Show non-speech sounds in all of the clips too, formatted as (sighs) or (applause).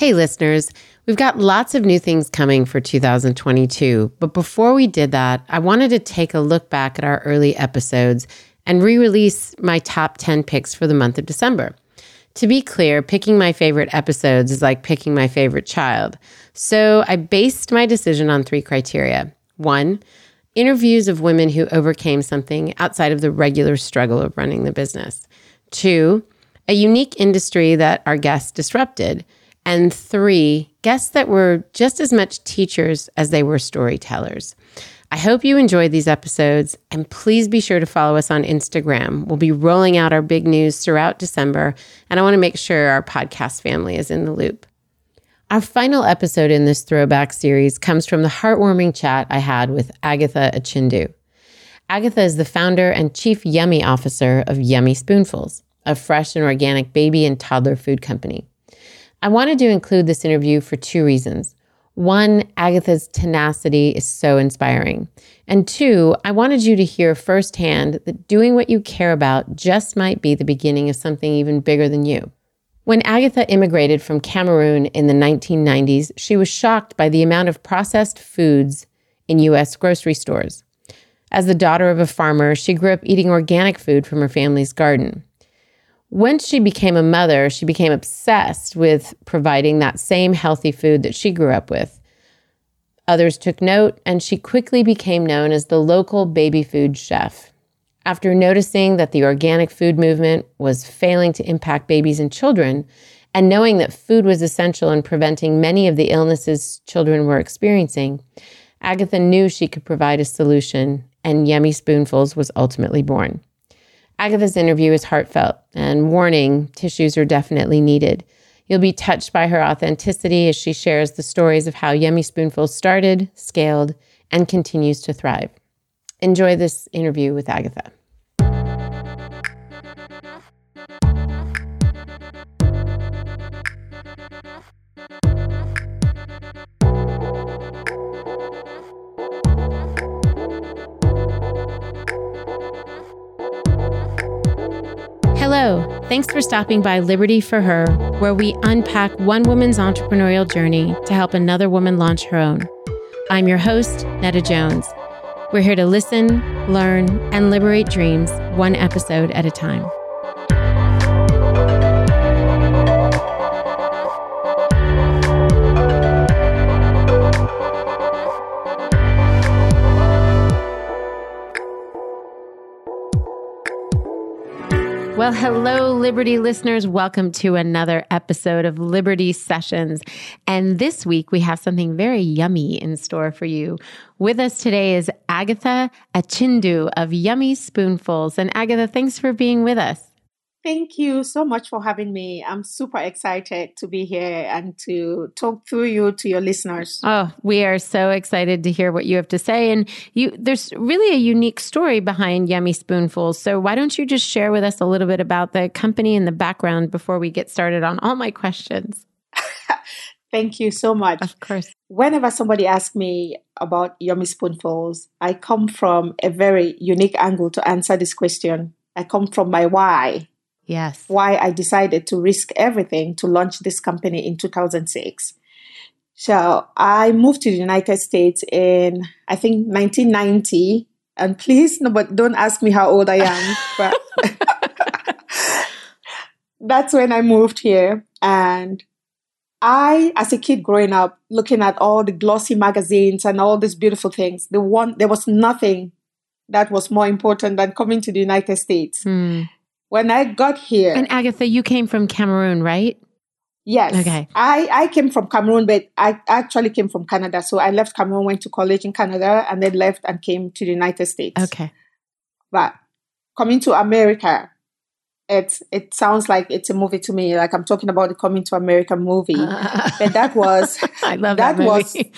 Hey, listeners, we've got lots of new things coming for 2022. But before we did that, I wanted to take a look back at our early episodes and re release my top 10 picks for the month of December. To be clear, picking my favorite episodes is like picking my favorite child. So I based my decision on three criteria. One, interviews of women who overcame something outside of the regular struggle of running the business. Two, a unique industry that our guests disrupted. And three, guests that were just as much teachers as they were storytellers. I hope you enjoyed these episodes, and please be sure to follow us on Instagram. We'll be rolling out our big news throughout December, and I want to make sure our podcast family is in the loop. Our final episode in this throwback series comes from the heartwarming chat I had with Agatha Achindu. Agatha is the founder and chief yummy officer of Yummy Spoonfuls, a fresh and organic baby and toddler food company. I wanted to include this interview for two reasons. One, Agatha's tenacity is so inspiring. And two, I wanted you to hear firsthand that doing what you care about just might be the beginning of something even bigger than you. When Agatha immigrated from Cameroon in the 1990s, she was shocked by the amount of processed foods in U.S. grocery stores. As the daughter of a farmer, she grew up eating organic food from her family's garden. Once she became a mother, she became obsessed with providing that same healthy food that she grew up with. Others took note, and she quickly became known as the local baby food chef. After noticing that the organic food movement was failing to impact babies and children, and knowing that food was essential in preventing many of the illnesses children were experiencing, Agatha knew she could provide a solution, and Yummy Spoonfuls was ultimately born. Agatha's interview is heartfelt, and warning tissues are definitely needed. You'll be touched by her authenticity as she shares the stories of how Yummy Spoonfuls started, scaled, and continues to thrive. Enjoy this interview with Agatha. Thanks for stopping by Liberty for Her, where we unpack one woman's entrepreneurial journey to help another woman launch her own. I'm your host, Netta Jones. We're here to listen, learn, and liberate dreams one episode at a time. Well, hello, Liberty listeners. Welcome to another episode of Liberty Sessions. And this week we have something very yummy in store for you. With us today is Agatha Achindu of Yummy Spoonfuls. And Agatha, thanks for being with us. Thank you so much for having me. I'm super excited to be here and to talk through you to your listeners. Oh, we are so excited to hear what you have to say. And you there's really a unique story behind Yummy Spoonfuls. So why don't you just share with us a little bit about the company and the background before we get started on all my questions? (laughs) Thank you so much. Of course. Whenever somebody asks me about Yummy Spoonfuls, I come from a very unique angle to answer this question. I come from my why. Yes. Why I decided to risk everything to launch this company in 2006. So I moved to the United States in, I think, 1990. And please, no, but don't ask me how old I am. (laughs) but that's when I moved here. And I, as a kid growing up, looking at all the glossy magazines and all these beautiful things, the one there was nothing that was more important than coming to the United States. Hmm. When I got here, And Agatha, you came from Cameroon, right? yes, Okay. I I came from Cameroon, but I actually came from Canada. So I left Cameroon, went to college in Canada, and then left and came to the United States. Okay. But coming to America, it's it sounds like it's a movie to me. Like I'm talking about the coming to America movie. (laughs) but that was I love that, that was movie.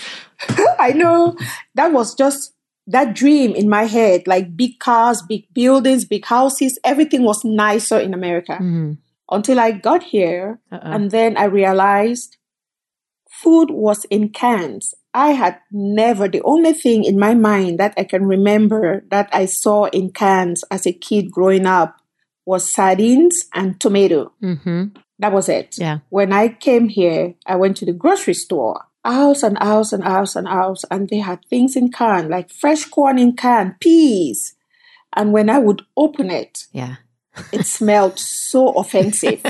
(laughs) (laughs) I know that was just that dream in my head, like big cars, big buildings, big houses, everything was nicer in America. Mhm. Until I got here Uh-oh. and then I realized food was in cans. I had never, the only thing in my mind that I can remember that I saw in cans as a kid growing up was sardines and tomato. Mhm. That was it. Yeah. When I came here, I went to the grocery store. Hours and hours and hours and hours, and they had things in can, like fresh corn in can, peas. And when I would open it, Yeah. it (laughs) smelled so offensive.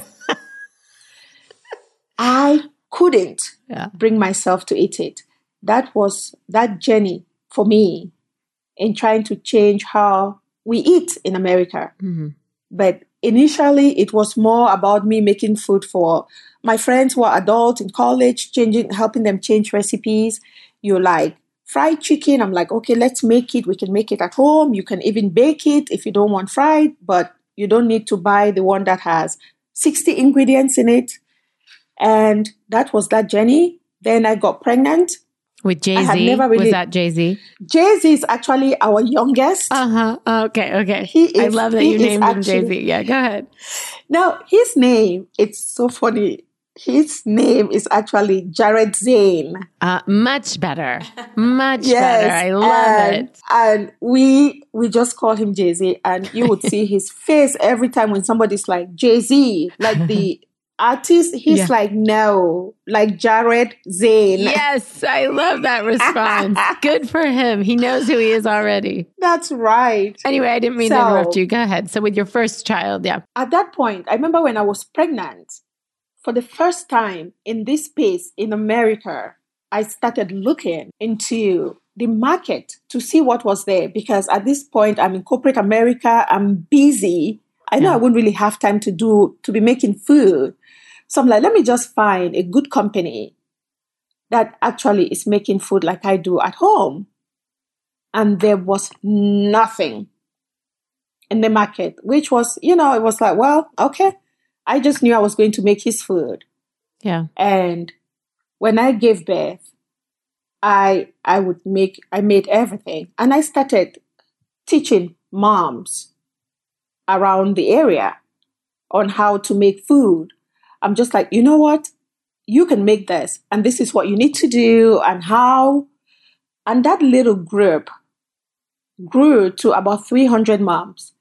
I couldn't Yeah. bring myself to eat it. That was that journey for me in trying to change how we eat in America. hmm But initially, it was more about me making food for my friends who are adults in college, changing, helping them change recipes. You like fried chicken. I'm like, okay, let's make it. We can make it at home. You can even bake it if you don't want fried, but you don't need to buy the one that has 60 ingredients in it. And that was that journey. Then I got pregnant. With Jay Z. never Was that Jay Z? Jay Z is actually our youngest. Uh huh. Okay. Okay. He is, I love that you named him Jay Z. Yeah. Go ahead. Now, his name, it's so funny. His name is actually Jared Zane. Uh, much better. Much (laughs) better. I love and, it. And we we just call him Jay Z, and you would see his (laughs) face every time when somebody's like Jay Z, like the (laughs) artist. He's Yeah. like no, like Jared Zane. Yes, I love that response. Good for him. He knows who he is already. That's right. Anyway, I didn't mean to interrupt you. Go ahead. So, with your first child, yeah. At that point, I remember when I was pregnant, for the first time in this space in America, I started looking into the market to see what was there because at this point I'm in corporate America, I'm busy. I know Yeah. I wouldn't really have time to do to be making food. So I'm like, let me just find a good company that actually is making food like I do at home. And there was nothing in the market, which was, you know, it was like, well, okay. I just knew I was going to make his food. Yeah. And when I gave birth, I I would make I made everything. And I started teaching moms around the area on how to make food. I'm just like, you know what? You can make this, and this is what you need to do, and how. And that little group grew to about 300 moms.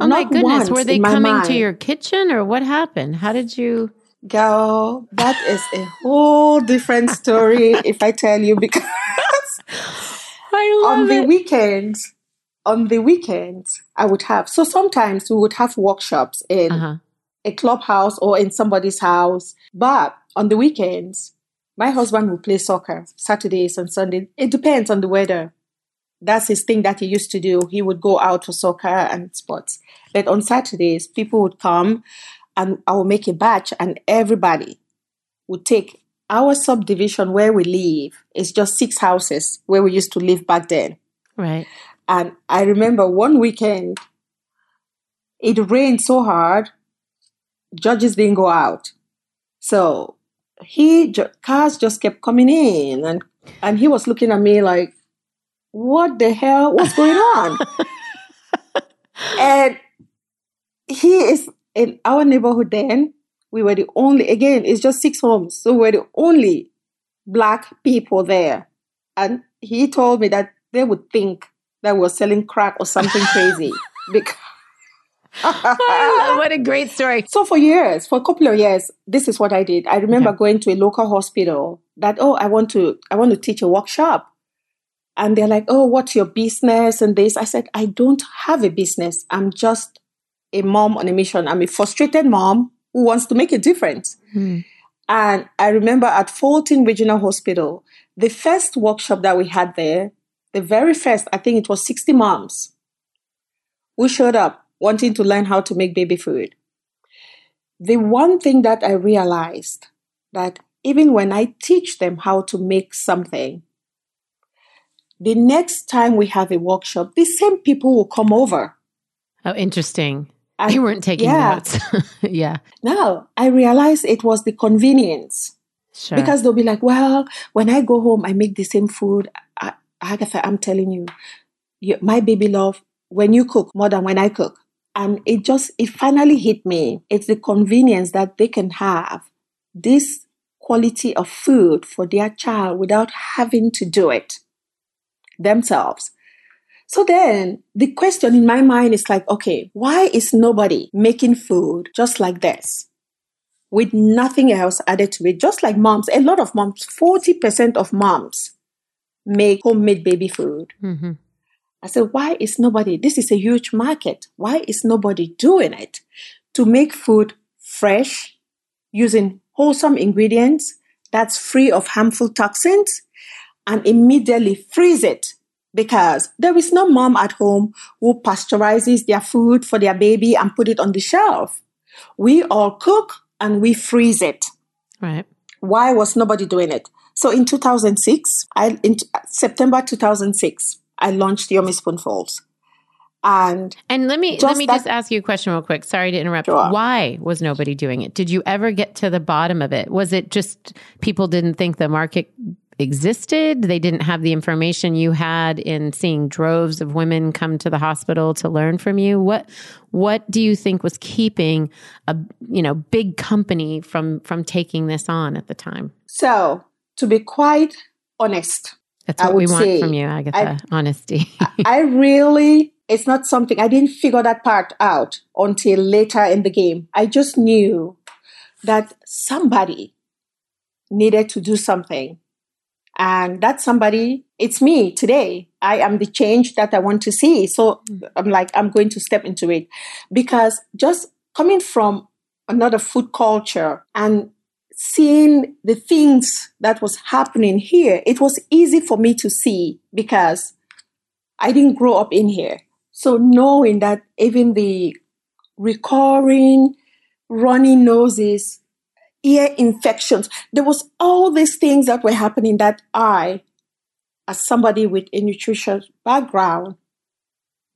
Oh my goodness. Were they coming to your kitchen or what happened? How did you? Girl, that is a whole different story if I tell you because (laughs) on the it. weekends, on the weekends, I would have so sometimes we would have workshops in Uh-huh. a clubhouse or in somebody's house. But on the weekends, my husband would play soccer Saturdays and Sundays. It depends on the weather. That's his thing that he used to do. He would go out for soccer and sports. But on Saturdays, people would come and I would make a batch and everybody would take our subdivision where we live. It's just six houses where we used to live back then. Right. And I remember one weekend, it rained so hard, judges didn't go out. So he cars just kept coming in, and and he was looking at me like, "What the hell? What's going on?" (laughs) and he is in our neighborhood. Then we were the only. Again, it's just six homes, so we're the only black people there. And he told me that they would think that we're selling crack or something (laughs) crazy. because (laughs) what a great story. so for years, for a couple of years, this is what I did. I remember going to a local hospital that, oh, I want to I want to teach a workshop. And they're like, oh, what's your business and this? I said, I don't have a business. I'm just a mom on a mission. I'm a frustrated mom who wants to make a difference. Hmm. And I remember at Fulton Regional Hospital, the first workshop that we had there, the very first, I think it was 60 moms who showed up wanting to learn how to make baby food. The one thing that I realized that even when I teach them how to make something, the next time we have a workshop, the same people will come over. Oh, interesting. And They weren't taking yeah. notes. (laughs) yeah. now I realized it was the convenience. Sure. Because they'll be like, well, when I go home, I make the same food. I, Agatha, I'm telling you, you, my baby love when you cook more than when I cook. And it just, it finally hit me. It's the convenience that they can have this quality of food for their child without having to do it themselves. So then the question in my mind is like, okay, why is nobody making food just like this? with nothing else added to it. Just like moms, a lot of moms, 40% of moms make homemade baby food. Mm-hmm. I said, why is nobody, this is a huge market. Why is nobody doing it to make food fresh using wholesome ingredients that's free of harmful toxins and immediately freeze it because there is no mom at home who pasteurizes their food for their baby and put it on the shelf. We all cook and we freeze it. Right. Why was nobody doing it? So in 2006, I, in September 2006, I launched Yummy Spoonfuls. And and let me let me that, just ask you a question real quick. Sorry to interrupt. Sure. Why was nobody doing it? Did you ever get to the bottom of it? Was it just people didn't think the market existed? They didn't have the information you had in seeing droves of women come to the hospital to learn from you. What what do you think was keeping a you know big company from from taking this on at the time? So to be quite honest, that's what we want from you, Agatha. I, honesty. (laughs) I really it's not something I didn't figure that part out until later in the game. I just knew that somebody needed to do something and that somebody, it's me today. I am the change that I want to see. So mm-hmm. I'm like, I'm going to step into it because just coming from another food culture and seeing the things that was happening here, it was easy for me to see because I didn't grow up in here. So knowing that even the recurring runny noses ear infections. There was all these things that were happening that I, as somebody with a nutrition background,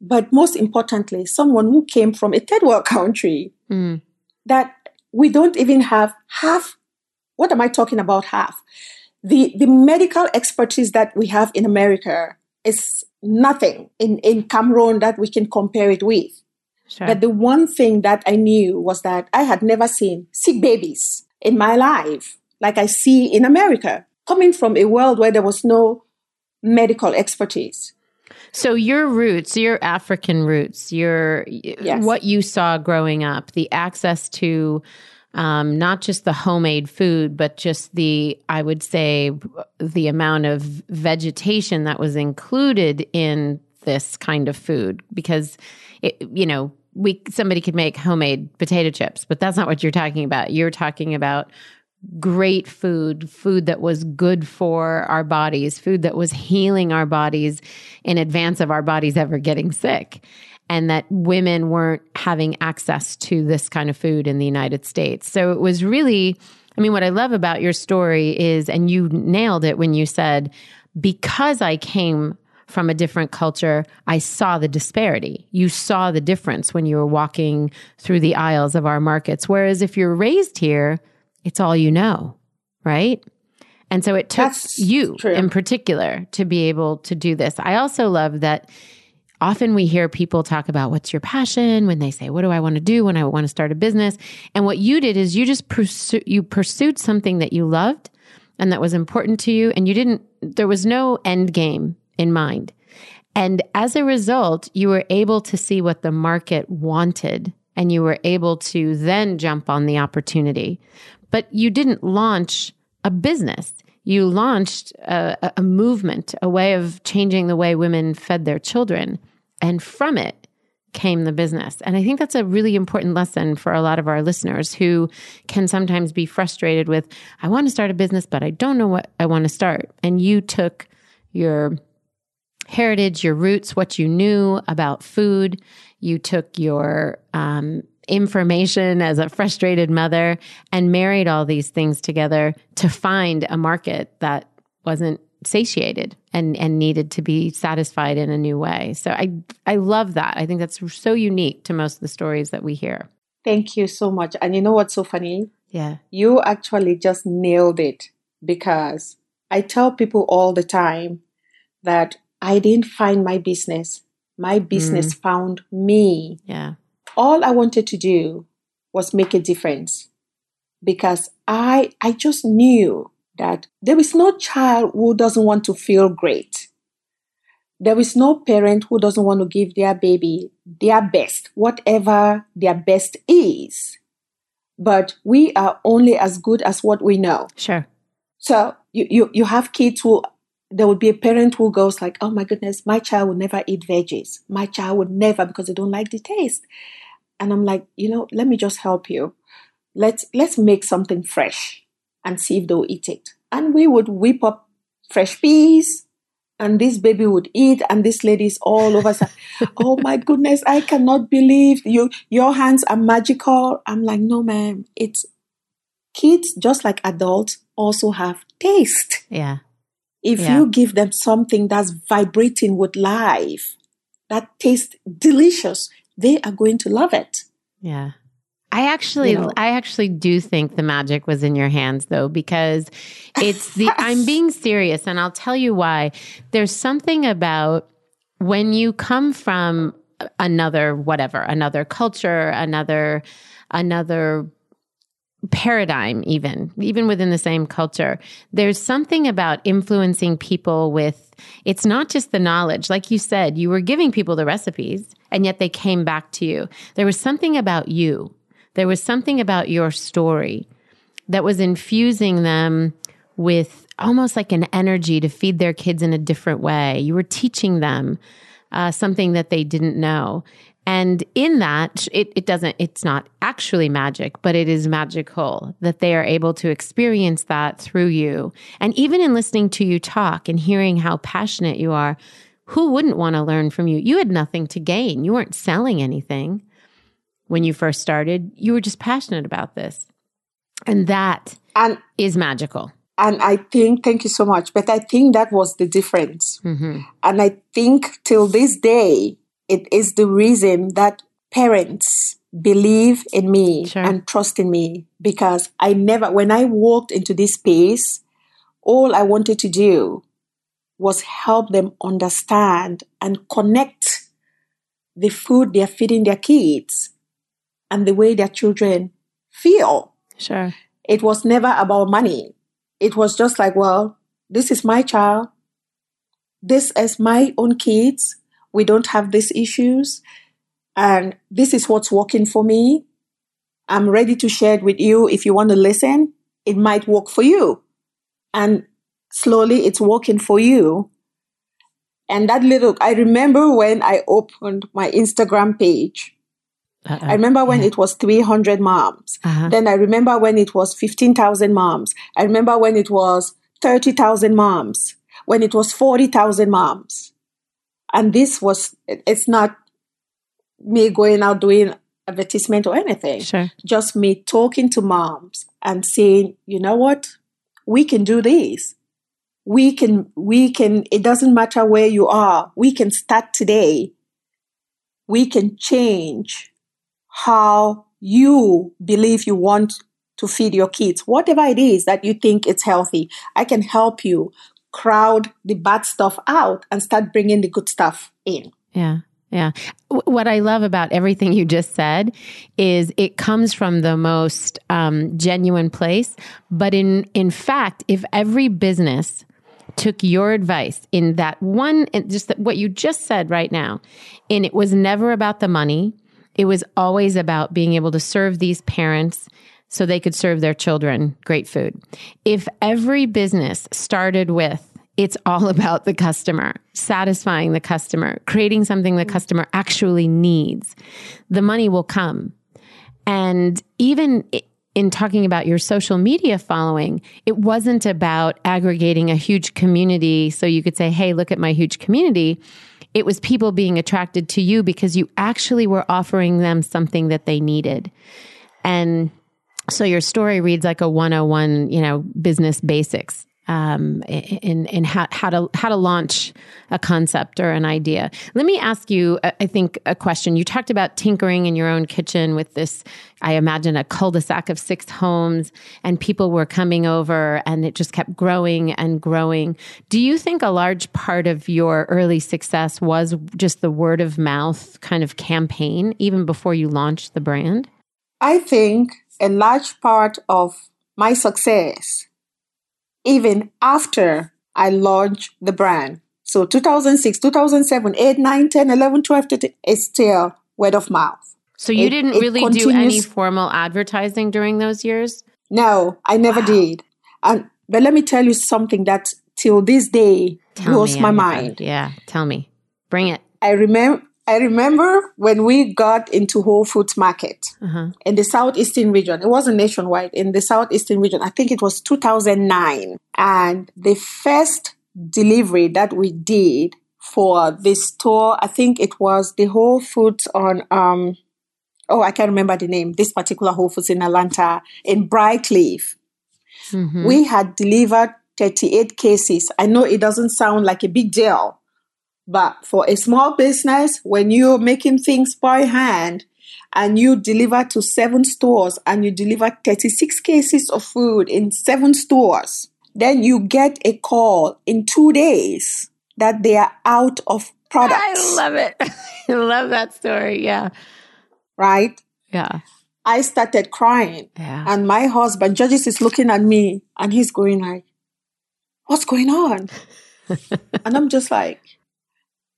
but most importantly, someone who came from a third world country, mm. that we don't even have half. What am I talking about? Half the the medical expertise that we have in America is nothing in in Cameroon that we can compare it with. Sure. But the one thing that I knew was that I had never seen sick babies in my life, like I see in America, coming from a world where there was no medical expertise. So your roots, your African roots, your yes. what you saw growing up, the access to um, not just the homemade food, but just the, I would say, the amount of vegetation that was included in this kind of food, because it, you know, we somebody could make homemade potato chips, but that's not what you're talking about. You're talking about great food, food that was good for our bodies, food that was healing our bodies in advance of our bodies ever getting sick. And that women weren't having access to this kind of food in the United States. So it was really, I mean, what I love about your story is, and you nailed it when you said, because I came from a different culture, I saw the disparity. You saw the difference when you were walking through the aisles of our markets. Whereas if you're raised here, it's all you know, right? And so it took That's you true. in particular to be able to do this. I also love that often we hear people talk about what's your passion when they say, What do I want to do when I want to start a business? And what you did is you just pursue, you pursued something that you loved and that was important to you. And you didn't, there was no end game in mind. And as a result, you were able to see what the market wanted and you were able to then jump on the opportunity. But you didn't launch a business. You launched a, a, movement, a way of changing the way women fed their children. And from it came the business. And I think that's a really important lesson for a lot of our listeners who can sometimes be frustrated with, I want to start a business, but I don't know what I want to start. And you took your heritage, your roots, what you knew about food. You took your um, information as a frustrated mother and married all these things together to find a market that wasn't satiated and and needed to be satisfied in a new way. So I I love that. I think that's so unique to most of the stories that we hear. Thank you so much. And you know what's so funny? Yeah. You actually just nailed it because I tell people all the time that I didn't find my business. My business mm. found me. Yeah. All I wanted to do was make a difference because I I just knew that there is no child who doesn't want to feel great. There is no parent who doesn't want to give their baby their best, whatever their best is. but we are only as good as what we know. Sure. So you, you, you have kids who there would be a parent who goes like, "Oh my goodness, my child would never eat veggies. My child would never because they don't like the taste." And I'm like, you know, let me just help you. Let's let's make something fresh and see if they'll eat it. And we would whip up fresh peas, and this baby would eat, and this lady's all over. (laughs) oh my goodness, I cannot believe you. Your hands are magical. I'm like, no, ma'am. It's kids, just like adults, also have taste. Yeah. If Yeah. you give them something that's vibrating with life, that tastes delicious, they are going to love it. Yeah. I actually You know. I actually do think the magic was in your hands though because it's the (laughs) I'm being serious and I'll tell you why. There's something about when you come from another whatever, another culture, another another paradigm even even within the same culture there's something about influencing people with it's not just the knowledge. Like you said you were giving people the recipes and yet they came back to you. There was something about you. There was something about your story that was infusing them with almost like an energy to feed their kids in a different way. You were teaching them uh, something that they didn't know. And in that, it, it doesn't, it's not actually magic, but it is magical that they are able to experience that through you. And even in listening to you talk and hearing how passionate you are, who wouldn't want to learn from you? You had nothing to gain. You weren't selling anything when you first started. You were just passionate about this. And that And is magical. and I think thank you so much. But I think that was the difference. hmm And I think till this day, it is the reason that parents believe in me Sure. and trust in me because I never, when I walked into this space, all I wanted to do was help them understand and connect the food they're feeding their kids and the way their children feel Sure. it was never about money. It was just like, well, this is my child. This is my own kids. We don't have these issues. And this is what's working for me. I'm ready to share it with you. If you want to listen, it might work for you. And slowly it's working for you. And that little, I remember when I opened my Instagram page. Uh-oh. I remember when Yeah. it was 300 moms. Uh-huh. Then I remember when it was 15,000 moms. I remember when it was 30,000 moms, when it was 40,000 moms. And this was, it's not me going out doing advertisement or anything, Sure. just me talking to moms and saying, you know what? We can do this. We can, we can, it doesn't matter where you are. We can start today. We can change how you believe you want to feed your kids, whatever it is that you think it's healthy. I can help you crowd the bad stuff out and start bringing the good stuff in. Yeah. Yeah. What I love about everything you just said is it comes from the most um, genuine place. But in, in fact, if every business took your advice in that one, just that- what you just said right now, and it was never about the money, it was always about being able to serve these parents so they could serve their children great food. If every business started with, it's all (laughs) about the customer, satisfying the customer, creating something the customer actually needs, the money will come. And even in talking about your social media following, it wasn't about aggregating a huge community so you could say, hey, look at my huge community. It was people being attracted to you because you actually were offering them something that they needed. And so your story reads like a 101, you know, business basics um, in in how, how to how to launch a concept or an idea. Let me ask you, uh, I think, a question. You talked about tinkering in your own kitchen with this. I imagine a cul-de-sac of six homes, and people were coming over, and it just kept growing and growing. Do you think a large part of your early success was just the word of mouth kind of campaign, even before you launched the brand? I think a large part of my success, even after I launched the brand, so 2006, 2007, 8, 9, 10, 11, 12, 13, is still word of mouth. So you It- didn't really do any formal advertising during those years? No, I never Wow. did. And but let me tell you something that till this day blows my mind. Yeah, tell me. Bring it. I remember I remember when we got into Whole Foods Market Uh-huh. in the southeastern region. It wasn't nationwide. In the southeastern region, I think it was 2009. And the first delivery that we did for this store, I think it was the Whole Foods on um oh, I can't remember the name, this particular Whole Foods in Atlanta, in Brightleaf. Mhm. We had delivered 38 cases. I know it doesn't sound like a big deal, but for a small business, when you're making things by hand and you deliver to seven stores and you deliver 36 cases of food in seven stores, then you get a call in two days that they are out of products. I love it. (laughs) I love that story. Yeah. right? Yeah. I started crying. Yeah. And my husband, Judges, is looking at me and he's going like, What's going on? (laughs) and I'm just like,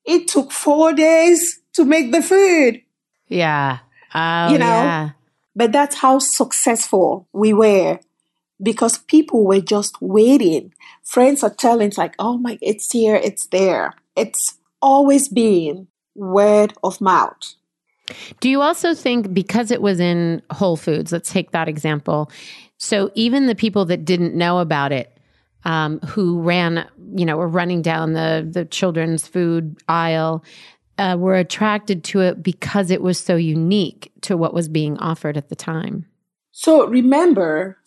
It took four days to make the food. yeah. Oh, You know? yeah. But that's how successful we were because people were just waiting. Friends are telling, it's like, oh my, it's here, it's there. It's always been word of mouth. Do you also think because it was in Whole Foods, let's take that example. So even the people that didn't know about it, um, who ran, you know, were running down the the children's food aisle, uh, were attracted to it because it was so unique to what was being offered at the time. So remember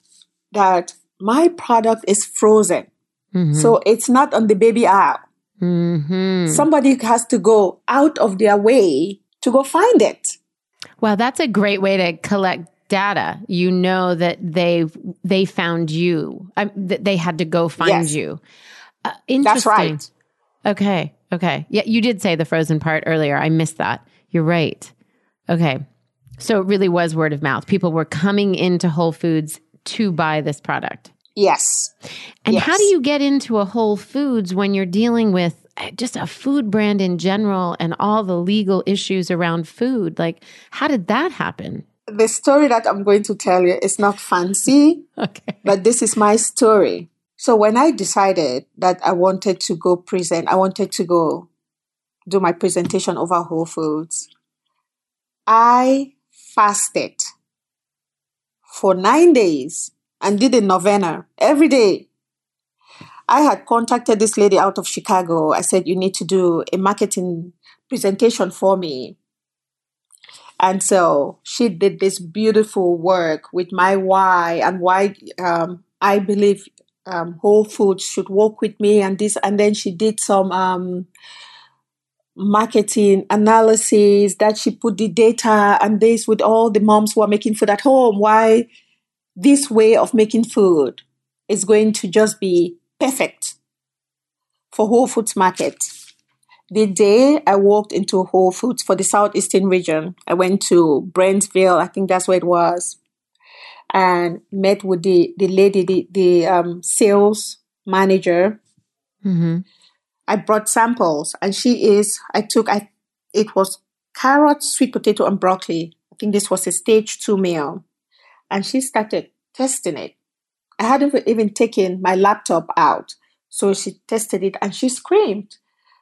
that my product is frozen. Mhm. So it's not on the baby aisle. Mhm. Somebody has to go out of their way to go find it. Well, that's a great way to collect data. You know that they they found you. That they had to go find Yes. you. Uh, That's interesting. right. Okay. Okay. Yeah, you did say the frozen part earlier. I missed that. You're right. Okay. So it really was word of mouth. People were coming into Whole Foods to buy this product. Yes. And how do you get into a Whole Foods when you're dealing with uh, just a food brand in general and all the legal issues around food? Like, how did that happen? The story that I'm going to tell you is not fancy, (laughs) Okay. but this is my story. So when I decided that I wanted to go present, I wanted to go do my presentation over Whole Foods, I fasted for nine days and did a novena every day. I had contacted this lady out of Chicago. I said, You need to do a marketing presentation for me. And so she did this beautiful work with my why and why um, I believe um, Whole Foods should work with me and this. And then she did some um, marketing analysis that she put the data and this with all the moms who are making food at home. Why this way of making food is going to just be perfect for Whole Foods Market. The day I walked into Whole Foods for the Southeastern region, I went to Brentsville, I think that's where it was, and met with the, the lady, the, the um, sales manager. hmm I brought samples, and she is, I took, I, it was carrot, sweet potato, and broccoli. I think this was a stage two meal. And she started testing it. I hadn't even taken my laptop out. So she tested it and she screamed.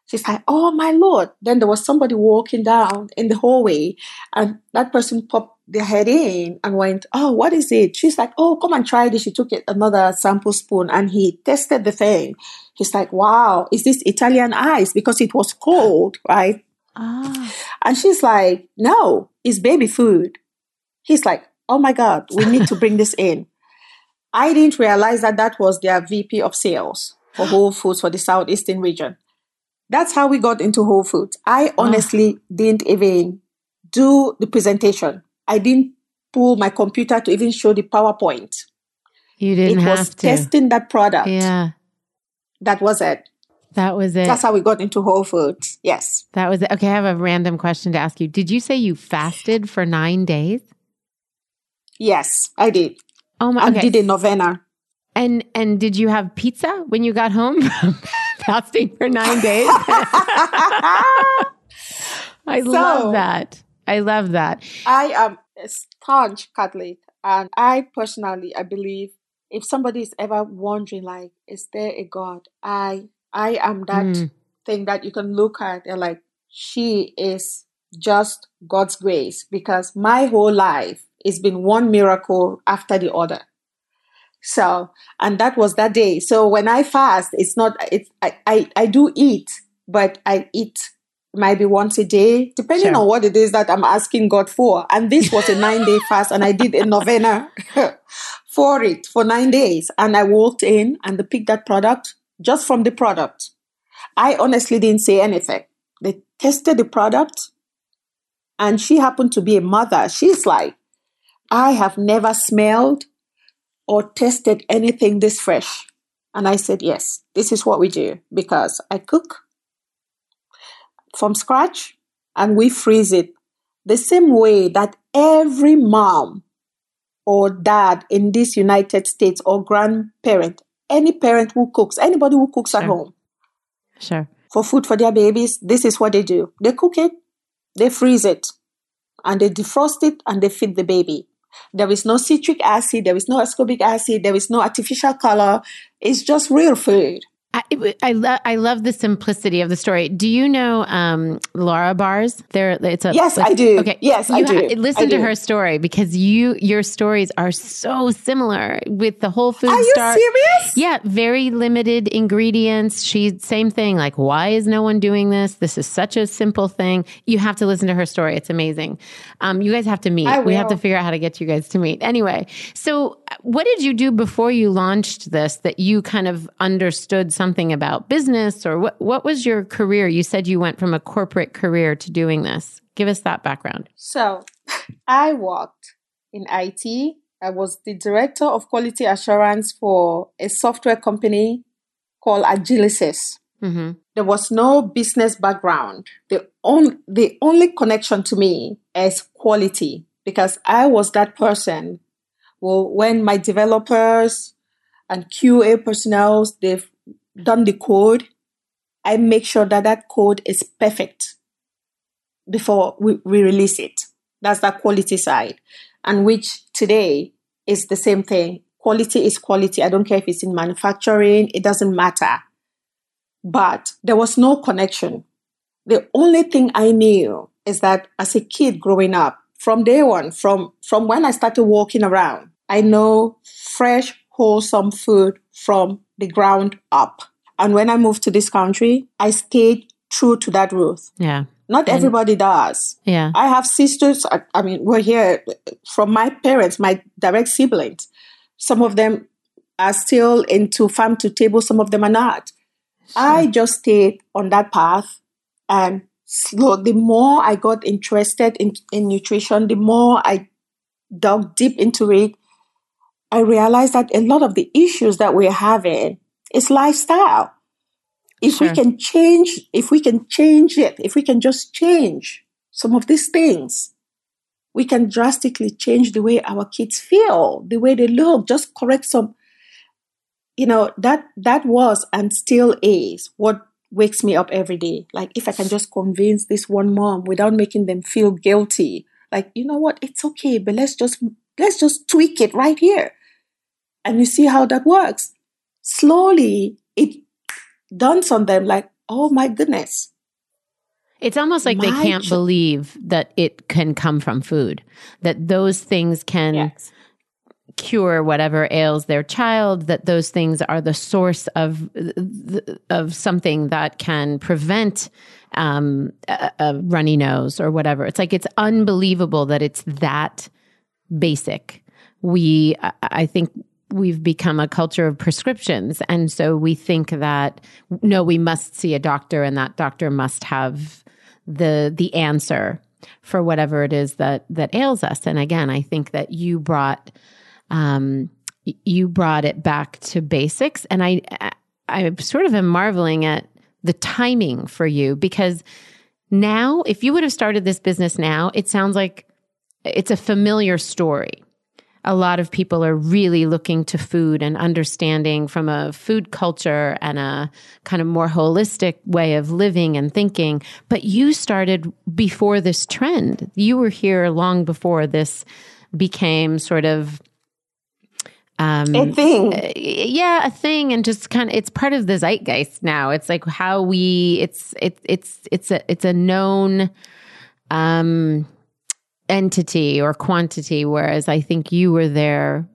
She's like, oh my lord. Then there was somebody walking down in the hallway and that person popped their head in and went, oh, what is it? She's like, oh, come and try this. She took it, another sample spoon and he tested the thing. He's like, wow, is this Italian ice? Because it was cold, right? Ah. And she's like, no, it's baby food. He's like, oh my God, we need to bring this in. I didn't realize that that was their VP of sales for Whole Foods for the Southeastern region. That's how we got into Whole Foods. I ah. honestly didn't even do the presentation. I didn't pull my computer to even show the PowerPoint. You didn't it have was to. testing that product. Yeah. That was it. That was it. That's how we got into Whole Foods. Yes. that was it. Okay. I have a random question to ask you. Did you say you fasted for nine days? Yes, I did. Oh my. I Okay. did a novena. And and did you have pizza when you got home (laughs) fasting for nine days? (laughs) I So- love that. I love that. I am a staunch Catholic, and I personally, I believe if somebody is ever wondering, like, is there a God? I, I am that mm. thing that you can look at and like, she is just God's grace because my whole life it's been one miracle after the other. So, and that was that day. So when I fast, it's not, it's, I, I, I do eat, but I eat maybe once a day, depending sure. on what it is that I'm asking God for. And this was a (laughs) nine day fast, and I did a novena (laughs) for it for nine days. And I walked in and they picked that product just from the product. I honestly didn't say anything. They tested the product, and she happened to be a mother. She's like, I have never smelled or tasted anything this fresh. And I said, Yes, this is what we do because I cook from scratch and we freeze it the same way that every mom or dad in this United States or grandparent, any parent who cooks, anybody who cooks sure. at home. Sure. For food for their babies, this is what they do. They cook it, they freeze it, and they defrost it and they feed the baby. There is no citric acid, there is no ascorbic acid, there is no artificial color. It's just real food. I, I, lo- I love the simplicity of the story. Do you know um, Larabar's? There, it's a yes, I do. Okay, yes, you I do. Ha- listen I to her story because you your stories are so similar with the whole food. Are you star- serious? Yeah, very limited ingredients. She same thing. Like, why is no one doing this? This is such a simple thing. You have to listen to her story. It's amazing. Um, you guys have to meet. We have to figure out how to get you guys to meet. Anyway, so what did you do before you launched this that you kind of understood something about business or what, what was your career? You said you went from a corporate career to doing this. Give us that background. So (laughs) I worked in IT. I was the director of quality assurance for a software company called Agilysys. Mm-hmm. There was no business background. The, on, the only connection to me is quality because I was that person well, when my developers and QA personnel, they've done the code, I make sure that that code is perfect before we, we release it. That's that quality side. And which today is the same thing. Quality is quality. I don't care if it's in manufacturing, it doesn't matter. But there was no connection. The only thing I knew is that as a kid growing up, from day one, from, from when I started walking around, I know fresh, wholesome food from the ground up. And when I moved to this country, I stayed true to that roots. Yeah. Not and, everybody does. Yeah. I have sisters. I, I mean, we're here from my parents, my direct siblings. Some of them are still into farm to table, some of them are not. Sure. I just stayed on that path and slow. The more I got interested in, in nutrition, the more I dug deep into it, I realized that a lot of the issues that we're having is lifestyle. If sure. we can change, if we can change it, if we can just change some of these things, we can drastically change the way our kids feel, the way they look, just correct some, you know, that, that was and still is what wakes me up every day. Like if I can just convince this one mom without making them feel guilty, like, you know what, it's okay, but let's just, let's just tweak it right here and you see how that works. Slowly, it dawns on them like, oh my goodness. It's almost like my they can't ch- believe that it can come from food, that those things can yes. cure whatever ails their child, that those things are the source of, of something that can prevent um, a, a runny nose or whatever. It's like it's unbelievable that it's that basic. We, I think we've become a culture of prescriptions. And so we think that, no, we must see a doctor and that doctor must have the, the answer for whatever it is that, that ails us. And again, I think that you brought, um, you brought it back to basics. And I, I sort of am marveling at the timing for you because now, if you would have started this business now, it sounds like it's a familiar story a lot of people are really looking to food and understanding from a food culture and a kind of more holistic way of living and thinking. But you started before this trend. You were here long before this became sort of um, a thing. Uh, yeah, a thing, and just kind of it's part of the zeitgeist now. It's like how we it's it, it's it's a it's a known um entity or quantity, whereas I think you were there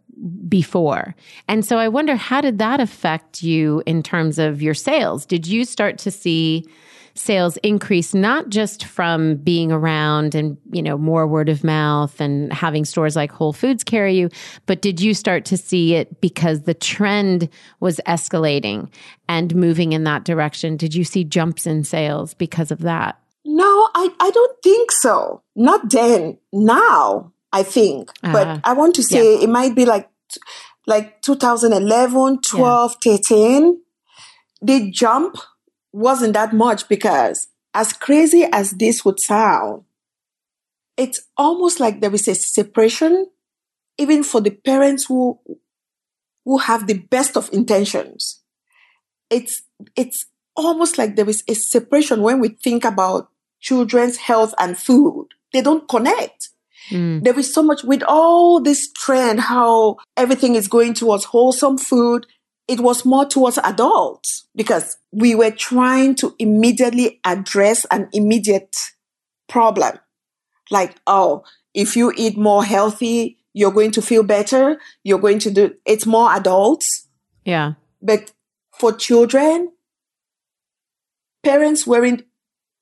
before. And so I wonder how did that affect you in terms of your sales? Did you start to see sales increase not just from being around and you know more word of mouth and having stores like Whole Foods carry you but did you start to see it because the trend was escalating and moving in that direction did you see jumps in sales because of that no i i don't think so not then now i think uh, but i want to say yeah. it might be like like 2011 12 yeah. 13 the jump wasn't that much because, as crazy as this would sound, it's almost like there is a separation, even for the parents who who have the best of intentions. It's it's almost like there is a separation when we think about children's health and food. They don't connect. Mm. There is so much with all this trend, how everything is going towards wholesome food, it was more towards adults because we were trying to immediately address an immediate problem. Like, oh, if you eat more healthy, you're going to feel better. You're going to do it's more adults. Yeah. But for children, parents weren't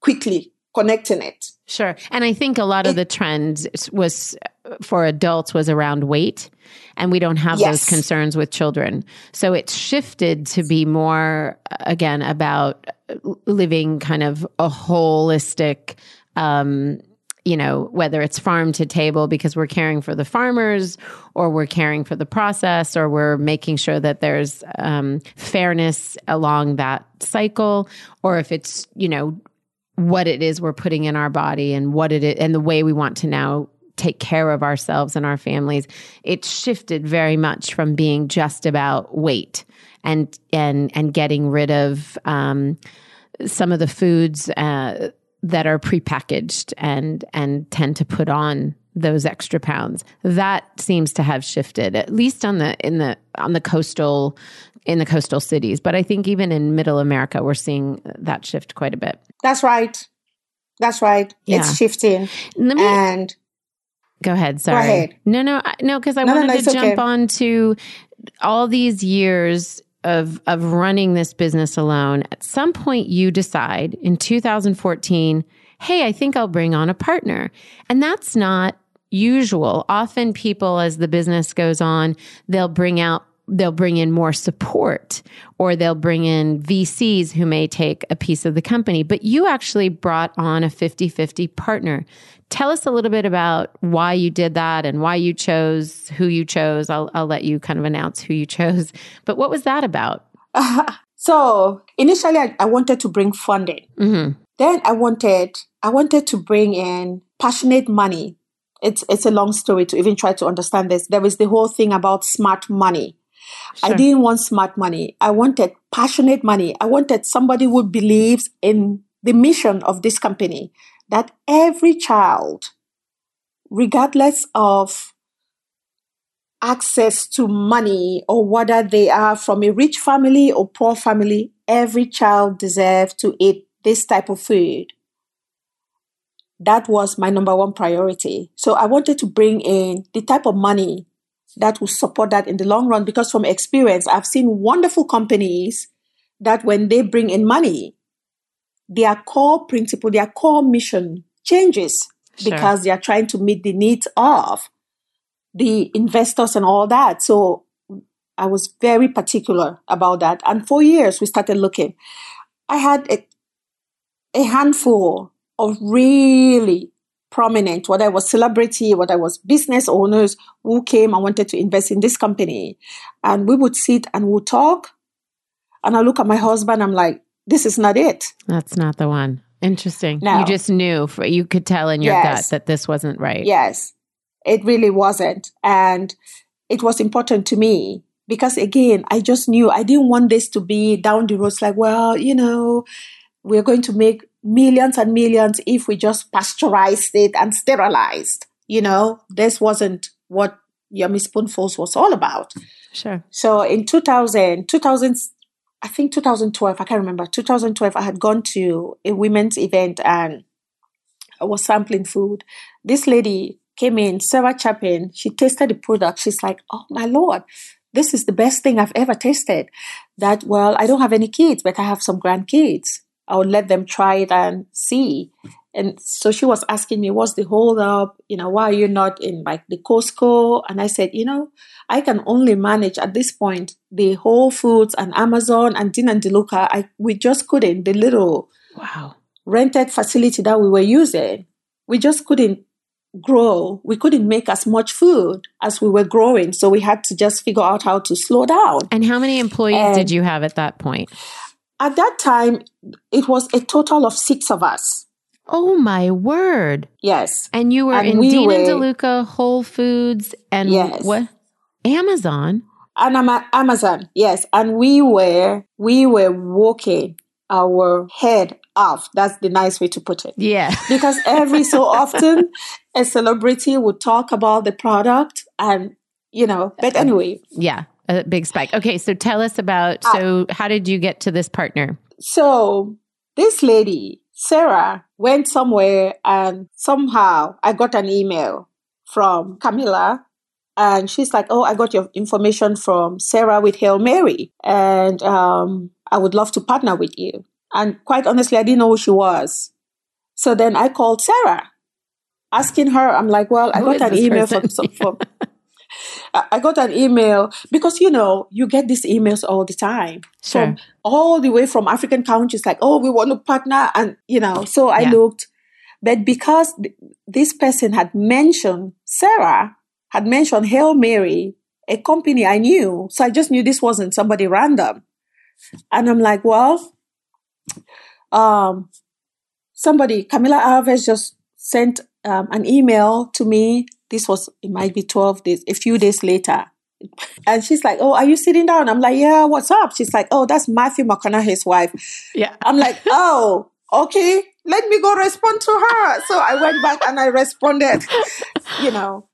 quickly connecting it. Sure. And I think a lot of the trend was for adults was around weight and we don't have yes. those concerns with children. So it's shifted to be more again about living kind of a holistic um, you know, whether it's farm to table because we're caring for the farmers or we're caring for the process or we're making sure that there's um, fairness along that cycle, or if it's, you know, what it is we're putting in our body and what it is and the way we want to now take care of ourselves and our families it shifted very much from being just about weight and and and getting rid of um, some of the foods uh, that are prepackaged and and tend to put on those extra pounds. That seems to have shifted at least on the in the on the coastal in the coastal cities. But I think even in middle America, we're seeing that shift quite a bit. That's right. That's right. Yeah. It's shifting. Me, and go ahead. Sorry. Go ahead. No, no, no, because I no, wanted no, no, to jump okay. on to all these years of of running this business alone. At some point, you decide in 2014, hey, I think I'll bring on a partner, and that's not usual. Often people, as the business goes on, they'll bring out they'll bring in more support or they'll bring in VCs who may take a piece of the company. But you actually brought on a 50 50 partner. Tell us a little bit about why you did that and why you chose who you chose. I'll, I'll let you kind of announce who you chose. But what was that about? Uh, (laughs) so initially, I, I, wanted to bring funding. Mm-hmm. Then I wanted I wanted to bring in passionate money. It's it's a long story to even try to understand this. There is the whole thing about smart money Sure. I didn't want smart money. I wanted passionate money. I wanted somebody who believes in the mission of this company that every child, regardless of access to money or whether they are from a rich family or poor family, every child deserves to eat this type of food. That was my number one priority. So I wanted to bring in the type of money that will support that in the long run. Because from experience, I've seen wonderful companies that when they bring in money, their core principle, their core mission changes sure. because they are trying to meet the needs of the investors and all that. So I was very particular about that. And for years, we started looking. I had a, a handful of really prominent, whether I was celebrity, whether I was business owners who came and wanted to invest in this company. And we would sit and we'd talk. And I look at my husband, I'm like, this is not it. That's not the one. Interesting. No. You just knew, for, you could tell in your yes. gut that this wasn't right. Yes. It really wasn't. And it was important to me because again, I just knew I didn't want this to be down the road. It's like, well, you know, we're going to make millions and millions if we just pasteurized it and sterilized. You know, this wasn't what Yummy Spoonfuls was all about. Sure. So in 2000, 2000, I think 2012, I can't remember, 2012, I had gone to a women's event and I was sampling food. This lady came in, Sarah Chapin, she tasted the product. She's like, oh my Lord, this is the best thing I've ever tasted. That, well, I don't have any kids, but I have some grandkids. I would let them try it and see. And so she was asking me, what's the hold up? You know, why are you not in like the Costco? And I said, you know, I can only manage at this point the Whole Foods and Amazon and Dean and DeLuca. I we just couldn't the little wow rented facility that we were using. We just couldn't grow. We couldn't make as much food as we were growing. So we had to just figure out how to slow down. And how many employees and did you have at that point? At that time, it was a total of six of us. Oh my word! Yes, and you were and in we Dean were, and DeLuca, Whole Foods, and yes. what? Amazon. And Amazon, yes, and we were we were walking our head off. That's the nice way to put it. Yeah. because every so (laughs) often a celebrity would talk about the product and you know, but anyway. Yeah a big spike. Okay, so tell us about uh, so how did you get to this partner? So this lady, Sarah, went somewhere and somehow I got an email from Camila and she's like, "Oh, I got your information from Sarah with Hail Merry, and um, I would love to partner with you." And quite honestly, I didn't know who she was. So then I called Sarah, asking her. I'm like, "Well, I got an email from, from (laughs) I got an email because you know you get these emails all the time sure. from all the way from African countries, like oh we want to partner, and you know. So I yeah. looked, but because th- this person had mentioned Sarah had mentioned Hail Merry, a company I knew, so I just knew this wasn't somebody random, and I'm like, well, um, somebody Camila Alves just sent um, an email to me this was, it might be 12 days, a few days later. And she's like, Oh, are you sitting down? I'm like, Yeah, what's up? She's like, Oh, that's Matthew McConaughey's wife. Yeah. I'm like, (laughs) Oh, okay, let me go respond to her. So I went back and I responded, (laughs) you know.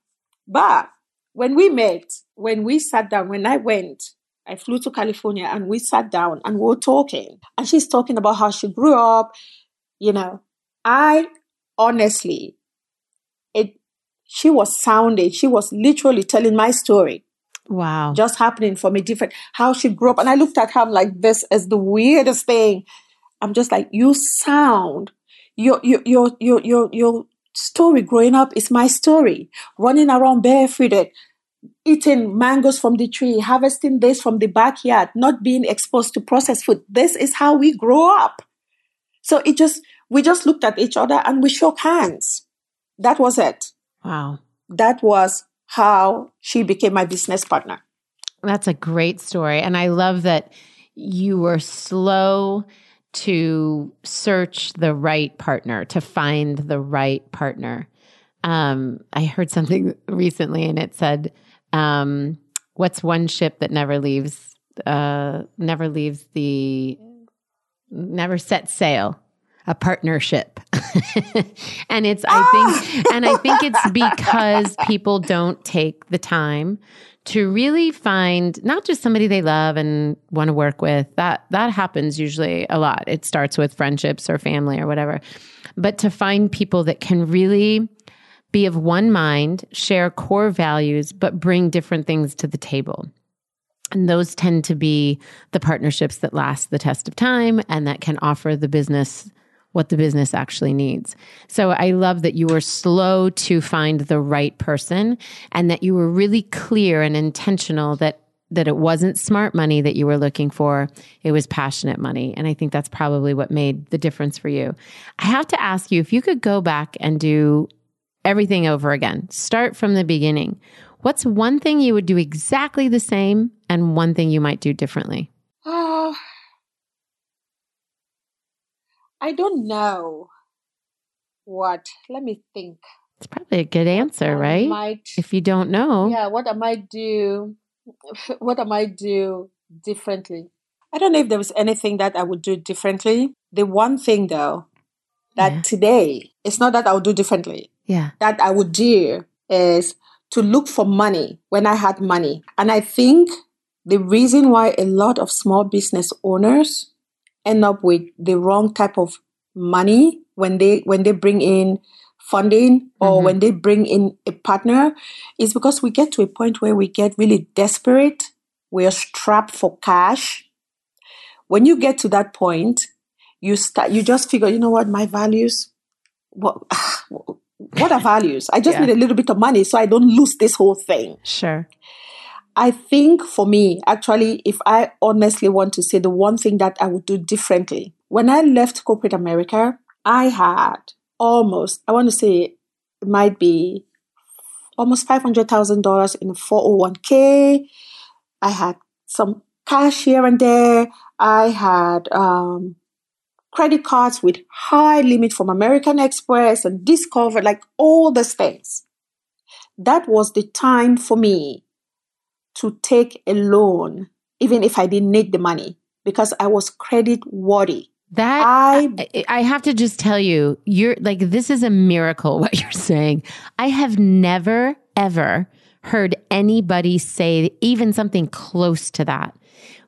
But when we met, when we sat down, when I went, I flew to California and we sat down and we were talking. And she's talking about how she grew up. You know, I honestly, she was sounding, she was literally telling my story. Wow. Just happening for me different, how she grew up. And I looked at her, I'm like, this is the weirdest thing. I'm just like, you sound, your, your, your, your, your, your story growing up is my story. Running around barefooted, eating mangoes from the tree, harvesting this from the backyard, not being exposed to processed food. This is how we grow up. So it just, we just looked at each other and we shook hands. That was it. Wow. That was how she became my business partner. That's a great story. And I love that you were slow to search the right partner, to find the right partner. Um, I heard something (laughs) recently and it said, um, what's one ship that never leaves uh, never leaves the never sets sail a partnership. (laughs) and it's I think ah! (laughs) and I think it's because people don't take the time to really find not just somebody they love and want to work with. That that happens usually a lot. It starts with friendships or family or whatever. But to find people that can really be of one mind, share core values, but bring different things to the table. And those tend to be the partnerships that last the test of time and that can offer the business what the business actually needs. So I love that you were slow to find the right person and that you were really clear and intentional that that it wasn't smart money that you were looking for, it was passionate money. And I think that's probably what made the difference for you. I have to ask you if you could go back and do everything over again, start from the beginning. What's one thing you would do exactly the same and one thing you might do differently? Oh, I don't know what. Let me think. It's probably a good answer, right? Might, If you don't know, yeah, what I might do, (laughs) what I might do differently. I don't know if there was anything that I would do differently. The one thing though, that Yeah. today, it's not that I would do differently. yeah, that I would do is to look for money when I had money. And I think the reason why a lot of small business owners end up with the wrong type of money when they when they bring in funding or Mhm. when they bring in a partner is because we get to a point where we get really desperate. We are strapped for cash. When you get to that point, you start you just figure, you know what, my values what (sighs) what are values? I just Yeah. need a little bit of money so I don't lose this whole thing. sure. I think for me, actually, if I honestly want to say the one thing that I would do differently, when I left corporate America, I had almost, I want to say it might be almost $500,000 in a 401k. I had some cash here and there. I had um, credit cards with high limit from American Express and Discover, like all those things. That was the time for me to take a loan, even if I didn't need the money, because I was credit worthy. That I I, have to just tell you, you're like, this is a miracle (laughs) what you're saying. I have never, ever heard anybody say even something close to that.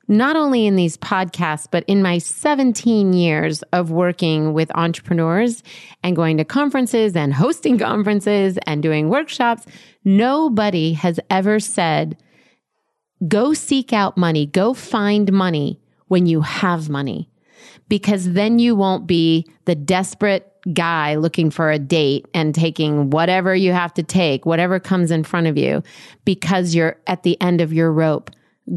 Not only in these podcasts, but in my 17 years of working with entrepreneurs and going to conferences and hosting conferences and doing workshops, nobody has ever said, go seek out money, go find money when you have money because then you won't be the desperate guy looking for a date and taking whatever you have to take, whatever comes in front of you, because you're at the end of your rope.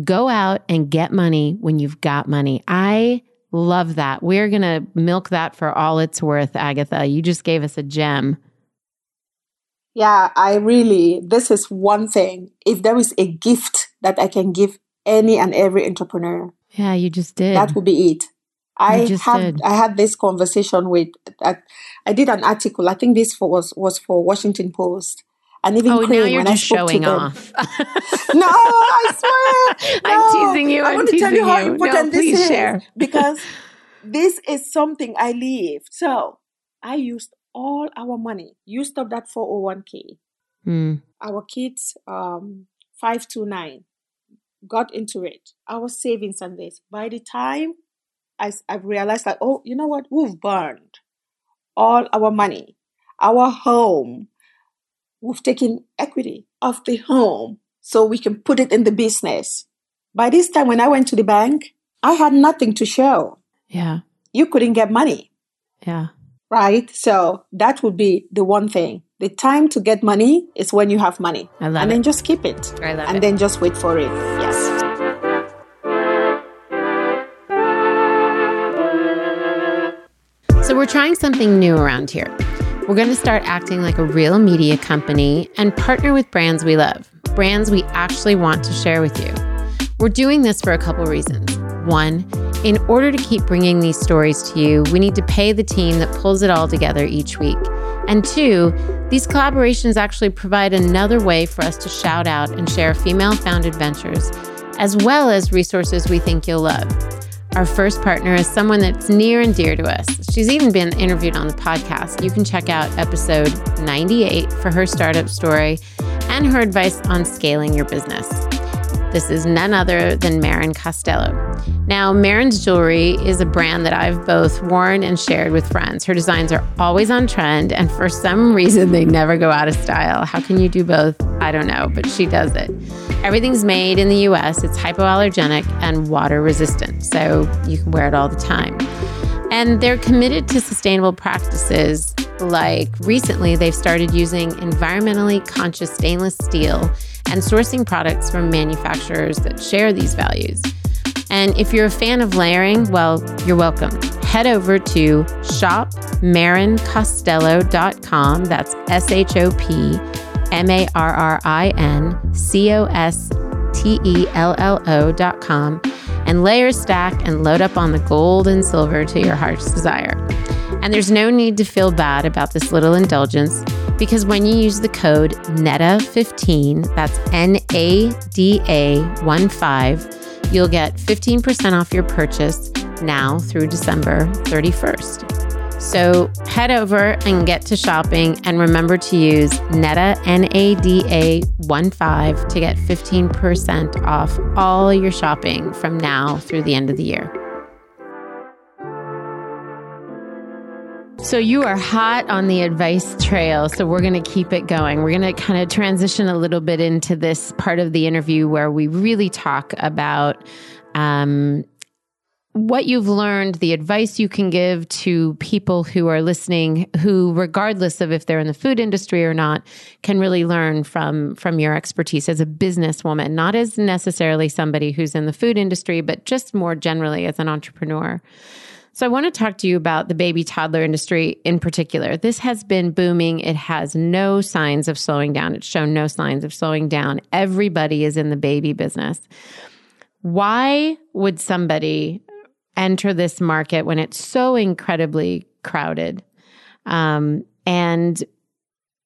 Go out and get money when you've got money. I love that. We're going to milk that for all it's worth, Agatha. You just gave us a gem. Yeah, I really, this is one thing. If there is a gift that I can give any and every entrepreneur, Yeah, you just did. that would be it. I did. I had this conversation with I, I did an article. I think this for, was was for Washington Post, and even oh, now you're when I just spoke to showing them- off. (laughs) No, I swear. (laughs) I'm teasing you. I want to tell you how you. No, important this please is share. because this is something I lived. So I used all our money. Used up that 401k. Hmm. Our kids, um, 529, got into it. Our savings and this. By the time I, I realized that, oh, you know what? We've burned all our money, our home. We've taken equity of the home so we can put it in the business. By this time, when I went to the bank, I had nothing to show. Yeah. You couldn't get money, Yeah. Right? So that would be the one thing. The time to get money is when you have money. I love and it. then just keep it. I love and it. then just wait for it. Yes. So, we're trying something new around here. We're going to start acting like a real media company and partner with brands we love, brands we actually want to share with you. We're doing this for a couple reasons. One, in order to keep bringing these stories to you, we need to pay the team that pulls it all together each week. And two, these collaborations actually provide another way for us to shout out and share female founded ventures, as well as resources we think you'll love. Our first partner is someone that's near and dear to us. She's even been interviewed on the podcast. You can check out episode 98 for her startup story and her advice on scaling your business. This is none other than Marrin Costello. Now, Marrin's jewelry is a brand that I've both worn and shared with friends. Her designs are always on trend, and for some reason, they never go out of style. How can you do both? I don't know, but she does it. Everything's made in the US, it's hypoallergenic and water resistant, so you can wear it all the time. And they're committed to sustainable practices. Like recently, they've started using environmentally conscious stainless steel and sourcing products from manufacturers that share these values. And if you're a fan of layering, well, you're welcome. Head over to shopmarrincostello.com. That's S H O P M A R R I N C O S T E L L O.com and layer, stack, and load up on the gold and silver to your heart's desire. And there's no need to feel bad about this little indulgence Because when you use the code NADA15, that's N A D A 1 5, you'll get 15% off your purchase now through December 31st. So head over and get to shopping and remember to use NADA, N A D A 1 5 to get 15% off all your shopping from now through the end of the year. So you are hot on the advice trail. So we're going to keep it going. We're going to kind of transition a little bit into this part of the interview where we really talk about um, what you've learned, the advice you can give to people who are listening, who, regardless of if they're in the food industry or not, can really learn from from your expertise as a businesswoman, not as necessarily somebody who's in the food industry, but just more generally as an entrepreneur. So I want to talk to you about the baby toddler industry in particular. This has been booming. It has no signs of slowing down. It's shown no signs of slowing down. Everybody is in the baby business. Why would somebody enter this market when it's so incredibly crowded? Um, and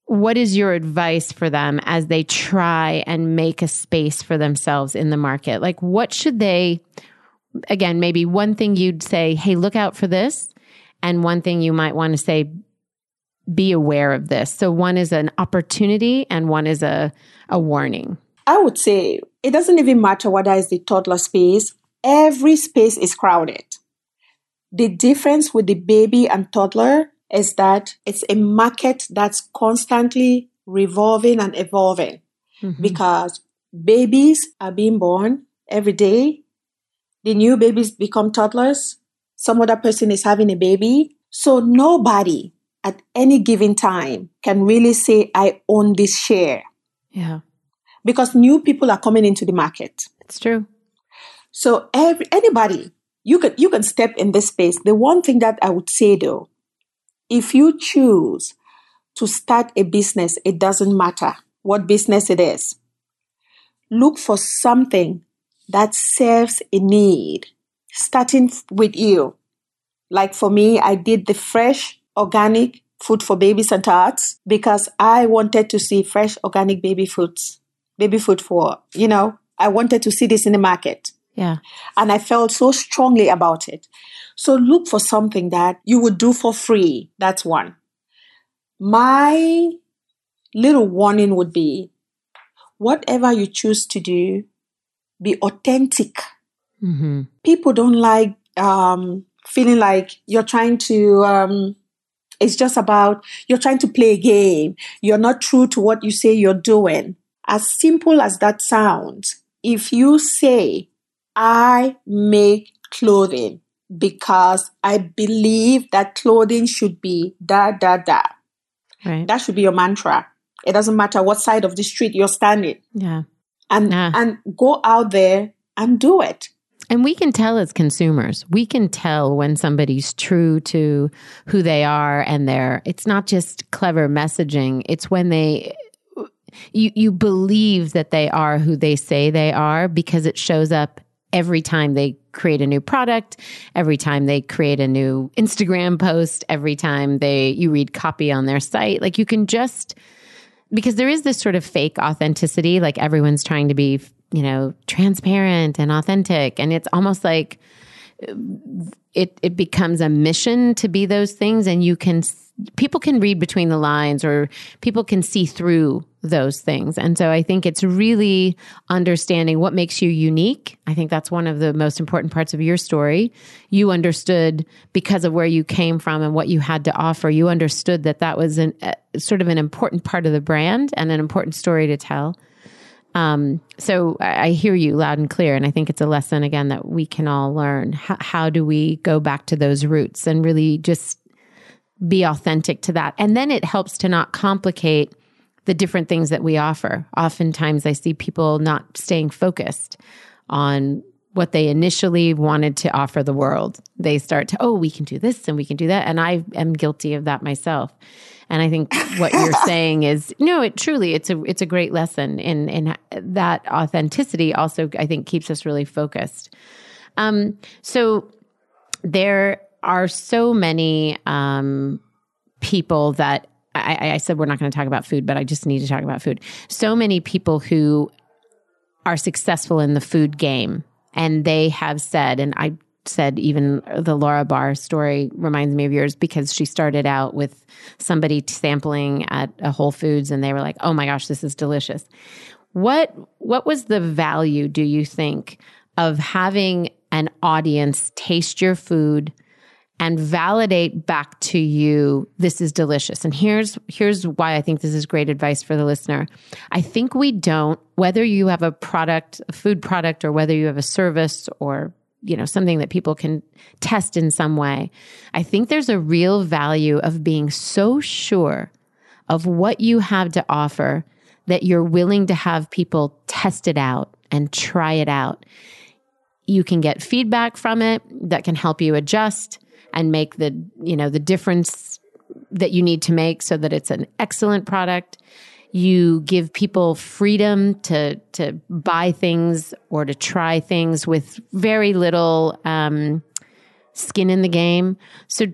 what is your advice for them as they try and make a space for themselves in the market? Like, what should they, again, maybe one thing you'd say, hey, look out for this. And one thing you might want to say, be aware of this. So one is an opportunity and one is a, a warning. I would say it doesn't even matter whether it's the toddler space every space is crowded. The difference with the baby and toddler is that it's a market that's constantly revolving and evolving mm-hmm. because babies are being born every day. The new babies become toddlers. Some other person is having a baby. So nobody at any given time can really say, I own this share. Yeah. Because new people are coming into the market. It's true. So every anybody you can you can step in this space. The one thing that I would say though, if you choose to start a business, it doesn't matter what business it is. Look for something that serves a need, starting with you. Like for me, I did the fresh organic food for babies and tots because I wanted to see fresh organic baby foods, baby food for, you know, I wanted to see this in the market. Yeah. And I felt so strongly about it. So look for something that you would do for free. That's one. My little warning would be whatever you choose to do, be authentic. Mm-hmm. People don't like um, feeling like you're trying to, um, it's just about you're trying to play a game. You're not true to what you say you're doing. As simple as that sounds, if you say I make clothing because I believe that clothing should be da da da. Right. That should be your mantra. It doesn't matter what side of the street you're standing. Yeah. And yeah. and go out there and do it. And we can tell as consumers, we can tell when somebody's true to who they are and they're it's not just clever messaging, it's when they you you believe that they are who they say they are because it shows up every time they create a new product, every time they create a new Instagram post, every time they you read copy on their site. Like you can just because there is this sort of fake authenticity, like everyone's trying to be, you know, transparent and authentic. And it's almost like it it becomes a mission to be those things and you can people can read between the lines or people can see through those things. And so I think it's really understanding what makes you unique. I think that's one of the most important parts of your story. You understood because of where you came from and what you had to offer. You understood that that was an, uh, sort of an important part of the brand and an important story to tell. Um, so I, I, hear you loud and clear. And I think it's a lesson again that we can all learn. H- how do we go back to those roots and really just be authentic to that? And then it helps to not complicate the different things that we offer. Oftentimes, I see people not staying focused on what they initially wanted to offer the world. They start to, oh, we can do this and we can do that. And I am guilty of that myself. And I think what you're (laughs) saying is no, it truly it's a it's a great lesson in in that authenticity also I think keeps us really focused. Um, so there are so many um, people that I, I said we're not going to talk about food, but I just need to talk about food. So many people who are successful in the food game and they have said, and I said even the Larabar story reminds me of yours because she started out with somebody sampling at a Whole Foods and they were like, "Oh my gosh, this is delicious." What what was the value do you think of having an audience taste your food and validate back to you this is delicious and here's here's why i think this is great advice for the listener. I think we don't whether you have a product a food product or whether you have a service or you know something that people can test in some way i think there's a real value of being so sure of what you have to offer that you're willing to have people test it out and try it out. You can get feedback from it that can help you adjust and make the you know the difference that you need to make so that it's an excellent product. You give people freedom to to buy things or to try things with very little um, skin in the game. So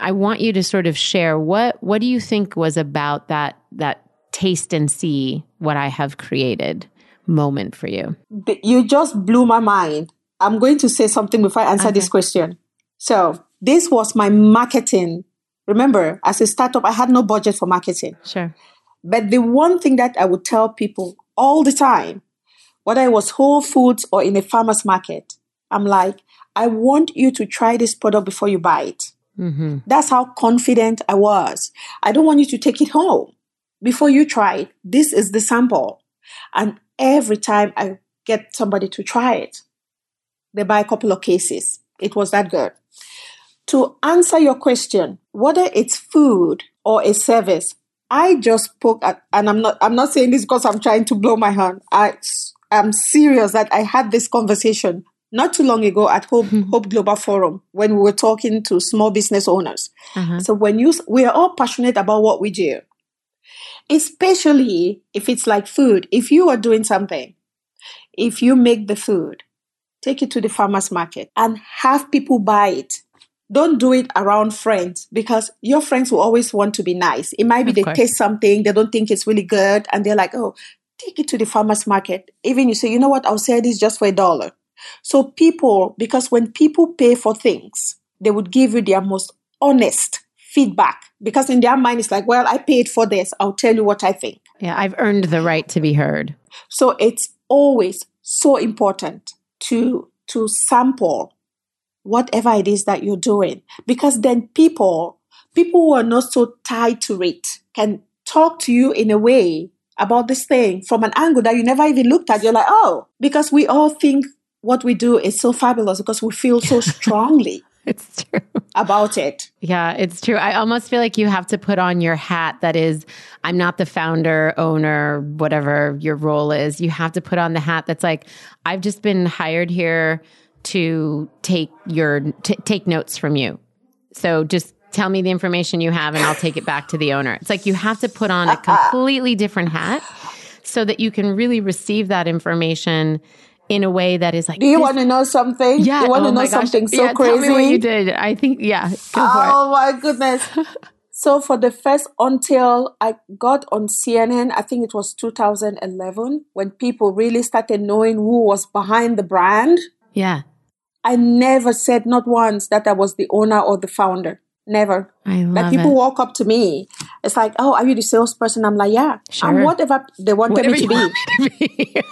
i want you to sort of share what what do you think was about that that taste and see what i have created moment for you you just blew my mind i'm going to say something before i answer okay. this question so this was my marketing. Remember, as a startup, I had no budget for marketing. Sure. But the one thing that I would tell people all the time, whether it was Whole Foods or in a farmer's market, I'm like, I want you to try this product before you buy it. Mm-hmm. That's how confident I was. I don't want you to take it home before you try it. This is the sample. And every time I get somebody to try it, they buy a couple of cases. It was that good to answer your question, whether it's food or a service, I just spoke at, and I'm not I'm not saying this because I'm trying to blow my horn. I am serious that I had this conversation not too long ago at Hope, mm-hmm. Hope Global Forum when we were talking to small business owners. Uh-huh. So when you we are all passionate about what we do, especially if it's like food. If you are doing something, if you make the food, take it to the farmers market and have people buy it don't do it around friends because your friends will always want to be nice. It might be of they course. taste something, they don't think it's really good, and they're like, oh, take it to the farmer's market. Even you say, you know what, I'll sell this just for a dollar. So people, because when people pay for things, they would give you their most honest feedback because in their mind it's like, well, I paid for this. I'll tell you what I think. Yeah, I've earned the right to be heard. So it's always so important to to sample whatever it is that you're doing. Because then people, people who are not so tied to it can talk to you in a way about this thing from an angle that you never even looked at. You're like, oh, because we all think what we do is so fabulous because we feel so (laughs) strongly. (laughs) it's true about it. Yeah, it's true. I almost feel like you have to put on your hat that is, I'm not the founder, owner, whatever your role is. You have to put on the hat that's like, I've just been hired here to take your t- take notes from you. So just tell me the information you have and I'll take it back to the owner. It's like you have to put on a completely different hat so that you can really receive that information in a way that is like Do you want to know something? Yeah. You want oh to know something so yeah, crazy? Tell me what you did. I think yeah. oh my goodness. (laughs) so for the first until I got on CNN, I think it was 2011 when people really started knowing who was behind the brand. Yeah. I never said not once that I was the owner or the founder. Never. I love like people it. walk up to me. It's like, oh, are you the salesperson? I'm like, yeah. Sure. I'm whatever they wanted whatever me to be. To (laughs) be.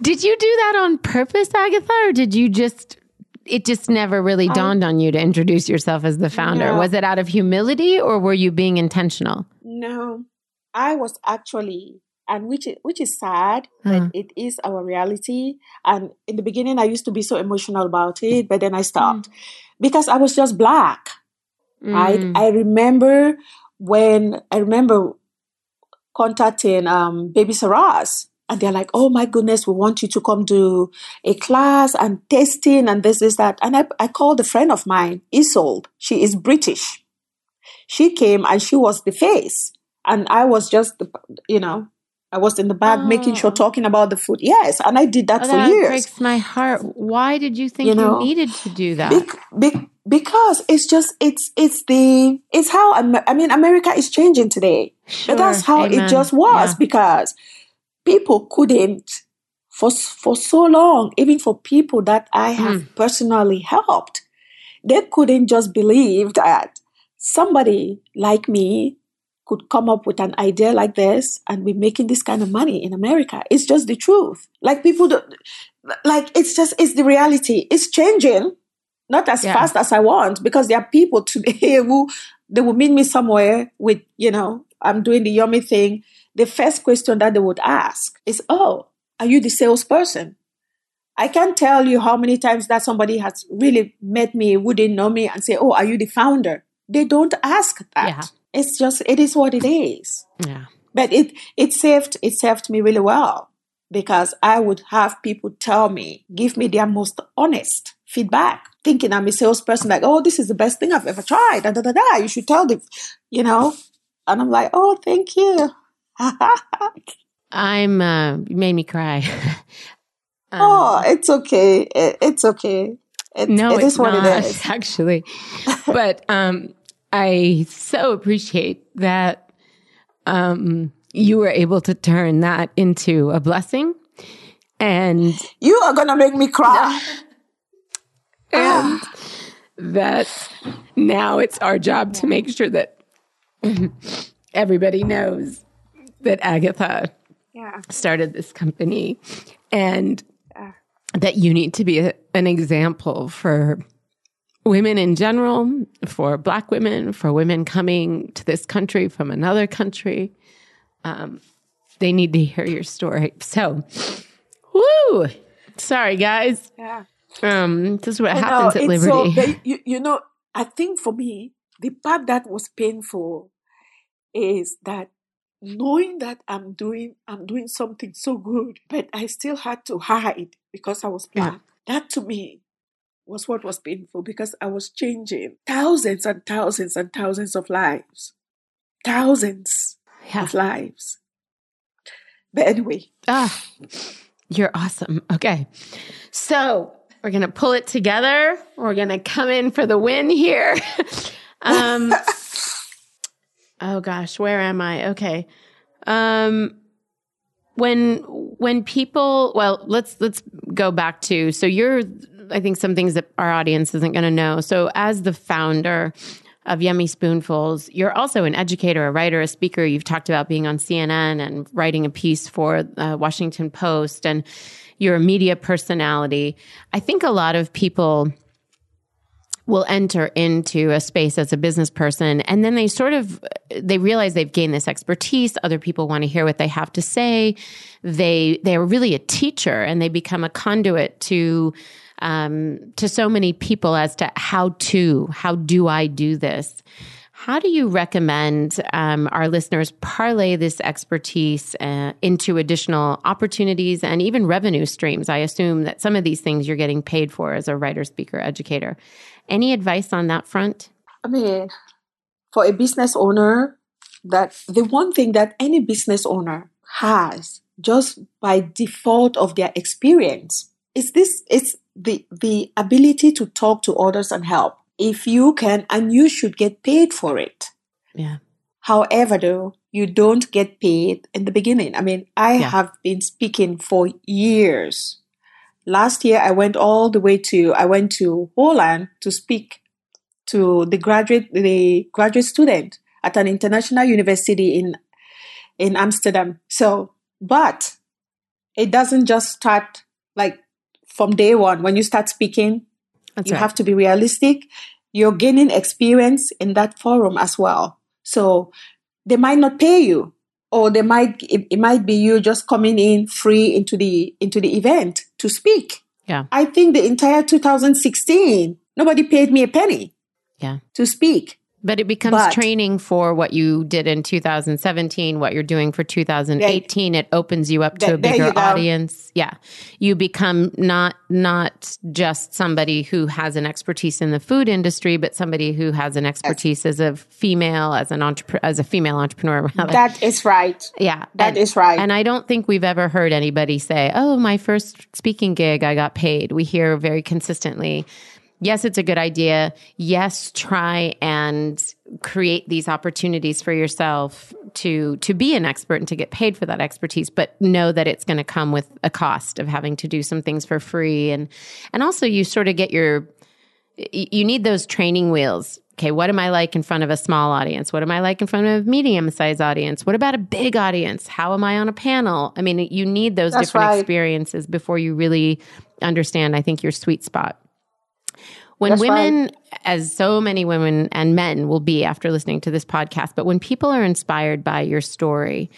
did you do that on purpose, Agatha, or did you just it just never really um, dawned on you to introduce yourself as the founder? No. Was it out of humility or were you being intentional? No. I was actually and which is, which is sad, but mm. it is our reality. And in the beginning, I used to be so emotional about it, but then I stopped mm. because I was just black. Mm. Right? I remember when I remember contacting um, Babies R Us, and they're like, "Oh my goodness, we want you to come do a class and testing and this, is that." And I, I called a friend of mine, Isolde. She is British. She came and she was the face, and I was just, the, you know, I was in the back oh. making sure oh. talking about the food. Yes, and I did that oh, for that years. breaks my heart. Why did you think you, know, you needed to do that? Be- be- because it's just it's it's the it's how i mean america is changing today sure. but that's how Amen. it just was yeah. because people couldn't for for so long even for people that i have mm. personally helped they couldn't just believe that somebody like me could come up with an idea like this and be making this kind of money in America. It's just the truth. Like people don't, like it's just, it's the reality. It's changing, not as yeah. fast as I want because there are people today (laughs) who they will meet me somewhere with, you know, I'm doing the yummy thing. The first question that they would ask is, Oh, are you the salesperson? I can't tell you how many times that somebody has really met me who didn't know me and say, Oh, are you the founder? They don't ask that. Yeah it's just it is what it is. Yeah. But it it saved it saved me really well because I would have people tell me, give me their most honest feedback, thinking I'm a salesperson, like, oh, this is the best thing I've ever tried. Da, da, da, da. You should tell them, you know. And I'm like, oh, thank you. (laughs) I'm uh, you made me cry. (laughs) um, oh, it's okay. It, it's okay. It, no, it is what not, it is. (laughs) Actually, but um, I so appreciate that um, you were able to turn that into a blessing. And you are going to make me cry. (laughs) and that now it's our job to make sure that everybody knows that Agatha yeah. started this company and yeah. that you need to be a, an example for women in general, for Black women, for women coming to this country from another country. Um, they need to hear your story. So, woo! Sorry, guys. Yeah. Um, this is what I happens know, at Liberty. So, you, you know, I think for me, the part that was painful is that knowing that I'm doing I'm doing something so good, but I still had to hide because I was black. Yeah. That to me was what was painful because I was changing thousands and thousands and thousands of lives. Thousands yeah. of lives. But anyway. Ah, you're awesome. Okay. So we're going to pull it together. We're going to come in for the win here. (laughs) um, oh gosh, where am I? Okay. Um, when when people well let's let's go back to so you're I think some things that our audience isn't going to know. So, as the founder of Yummy Spoonfuls, you're also an educator, a writer, a speaker. You've talked about being on CNN and writing a piece for uh, Washington Post, and you're a media personality. I think a lot of people will enter into a space as a business person and then they sort of they realize they've gained this expertise other people want to hear what they have to say they they're really a teacher and they become a conduit to um, to so many people as to how to, how do I do this? How do you recommend um, our listeners parlay this expertise uh, into additional opportunities and even revenue streams? I assume that some of these things you're getting paid for as a writer, speaker, educator. Any advice on that front? I mean, for a business owner, that the one thing that any business owner has just by default of their experience is this it's the the ability to talk to others and help. If you can and you should get paid for it. Yeah. However though you don't get paid in the beginning. I mean i yeah. have been speaking for years. Last year i went all the way to i went to holland to speak to the graduate the graduate student at an international university in in amsterdam. So but it doesn't just start like from day one when you start speaking That's you right. have to be realistic. You're gaining experience in that forum as well. So they might not pay you or they might it, it might be you just coming in free into the into the event to speak. Yeah. I think the entire 2016 nobody paid me a penny yeah. to speak but it becomes but, training for what you did in 2017, what you're doing for 2018. Right. It opens you up to a bigger audience. Yeah. You become not not just somebody who has an expertise in the food industry, but somebody who has an expertise yes. as a female, as an entrepreneur, as a female entrepreneur. Rather. That is right. Yeah. that and, is right. And I don't think we've ever heard anybody say, "Oh, my first speaking gig, I got paid." We hear very consistently yes, it's a good idea. Yes, try and create these opportunities for yourself to to be an expert and to get paid for that expertise, but know that it's going to come with a cost of having to do some things for free and and also you sort of get your you need those training wheels. Okay, what am I like in front of a small audience? What am I like in front of a medium sized audience? What about a big audience? How am I on a panel? I mean, you need those That's different right. experiences before you really understand, I think, your sweet spot. When That's women, as so many women and men will be after listening to this podcast, but when people are inspired by your story,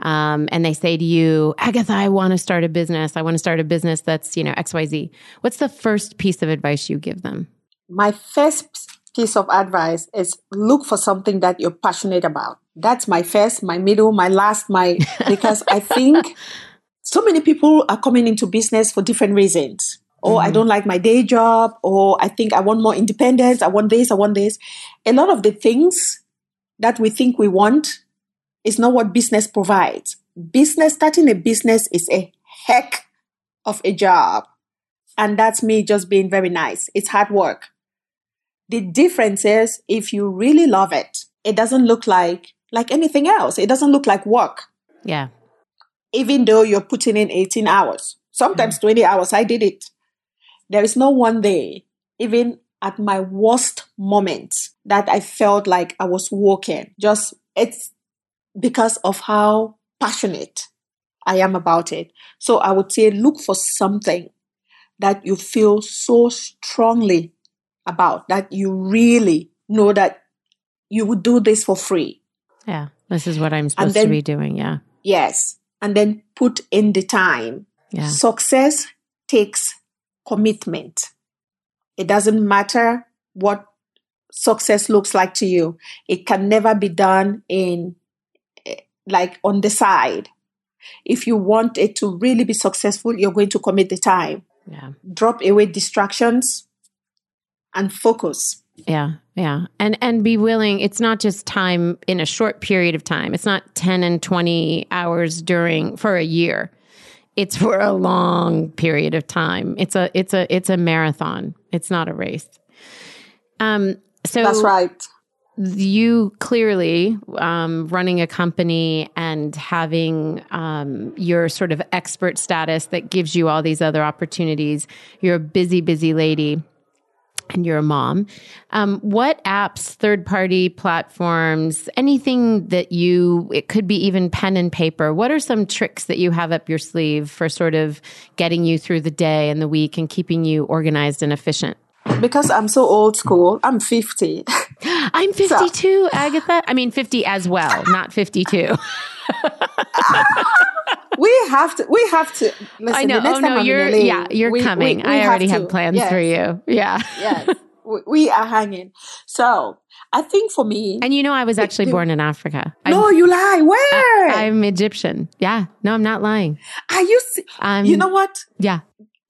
um, and they say to you, Agatha, I want to start a business. I want to start a business that's, you know, XYZ. What's the first piece of advice you give them? My first piece of advice is look for something that you're passionate about. That's my first, my middle, my last, my, (laughs) because I think so many people are coming into business for different reasons or mm-hmm. I don't like my day job, or I think I want more independence, I want this, I want this. A lot of the things that we think we want is not what business provides. Business, starting a business is a heck of a job. And that's me just being very nice. It's hard work. The difference is if you really love it, it doesn't look like like anything else. It doesn't look like work. Yeah. Even though you're putting in 18 hours, sometimes mm-hmm. 20 hours. I did it. There is no one day, even at my worst moment, that I felt like I was walking. Just it's because of how passionate I am about it. So I would say look for something that you feel so strongly about, that you really know that you would do this for free. Yeah, this is what I'm supposed then, to be doing. Yeah. Yes. And then put in the time. Yeah. Success takes commitment. It doesn't matter what success looks like to you. It can never be done in eh, like on the side. If you want it to really be successful, you're going to commit the time. Yeah. Drop away distractions and focus. Yeah, yeah. And and be willing, it's not just time in a short period of time. It's not 10 and 20 hours during for a year it's for a long period of time. It's a it's a it's a marathon. It's not a race. Um so That's right. You clearly um, running a company and having um, your sort of expert status that gives you all these other opportunities. You're a busy, busy lady and you're a mom. Um, what apps, third party platforms, anything that you, it could be even pen and paper, what are some tricks that you have up your sleeve for sort of getting you through the day and the week and keeping you organized and efficient? Because I'm so old school, I'm 50. (laughs) I'm 52, so. Agatha. I mean, 50 as well, not 52. (laughs) we have to. We have to. Listen, I know. oh no, you're yeah, you're we, coming. We, we I already have, have plans yes. for you. Yeah. yes, (laughs) we are hanging. So I think for me, and you know, I was actually born in Africa. No, I'm, you lie. Where? I, am Egyptian. Yeah. No, I'm not lying. Are you? Um, you know what? Yeah.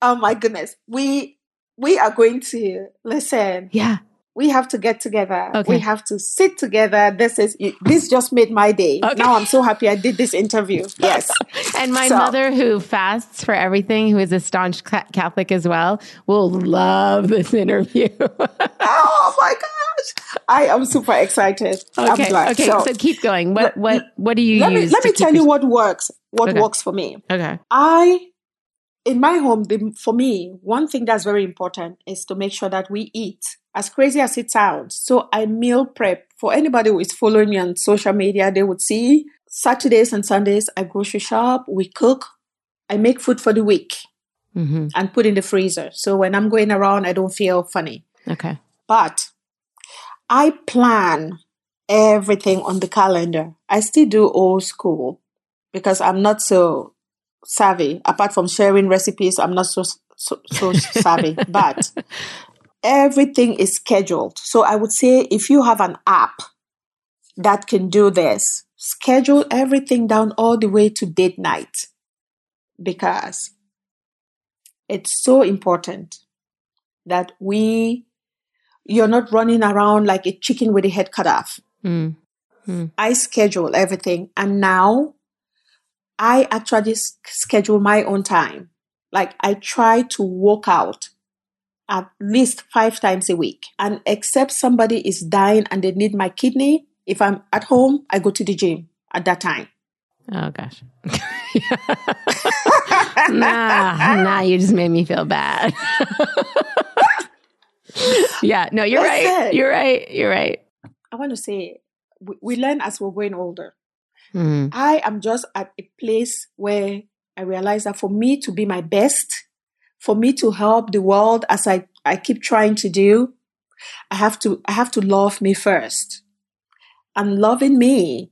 Oh my goodness. We we are going to listen. Yeah we have to get together. Okay. We have to sit together. This is this just made my day. Okay. Now I'm so happy I did this interview. (laughs) Yes. and my so. mother, who fasts for everything, who is a staunch Catholic as well, will love this interview. (laughs) oh my gosh! I am super excited. Okay. Okay. So, so, keep going. What what what do you let use? Me, let me tell you what works. What okay. works for me. Okay. I in my home, the, for me, one thing that's very important is to make sure that we eat as crazy as it sounds. So I meal prep. For anybody who is following me on social media, they would see Saturdays and Sundays I grocery shop, we cook, I make food for the week mm-hmm. and put in the freezer. So when I'm going around, I don't feel funny. Okay. But I plan everything on the calendar. I still do old school because I'm not so savvy. Apart from sharing recipes, I'm not so so, so savvy. (laughs) But everything is scheduled. So I would say if you have an app that can do this, schedule everything down all the way to date night because it's so important that we you're not running around like a chicken with a head cut off. Mm. Mm. I schedule everything and now I actually schedule my own time. Like I try to work out at least five times a week. And except somebody is dying and they need my kidney, if I'm at home, I go to the gym at that time. Oh gosh. (laughs) nah, nah, you just made me feel bad. (laughs) yeah, no, you're That's right. it. You're right. You're right. I want to say we, we learn as we're growing older. Mhm. I am just at a place where I realize that for me to be my best, for me to help the world as I, I keep trying to do, I have to I have to love me first. And loving me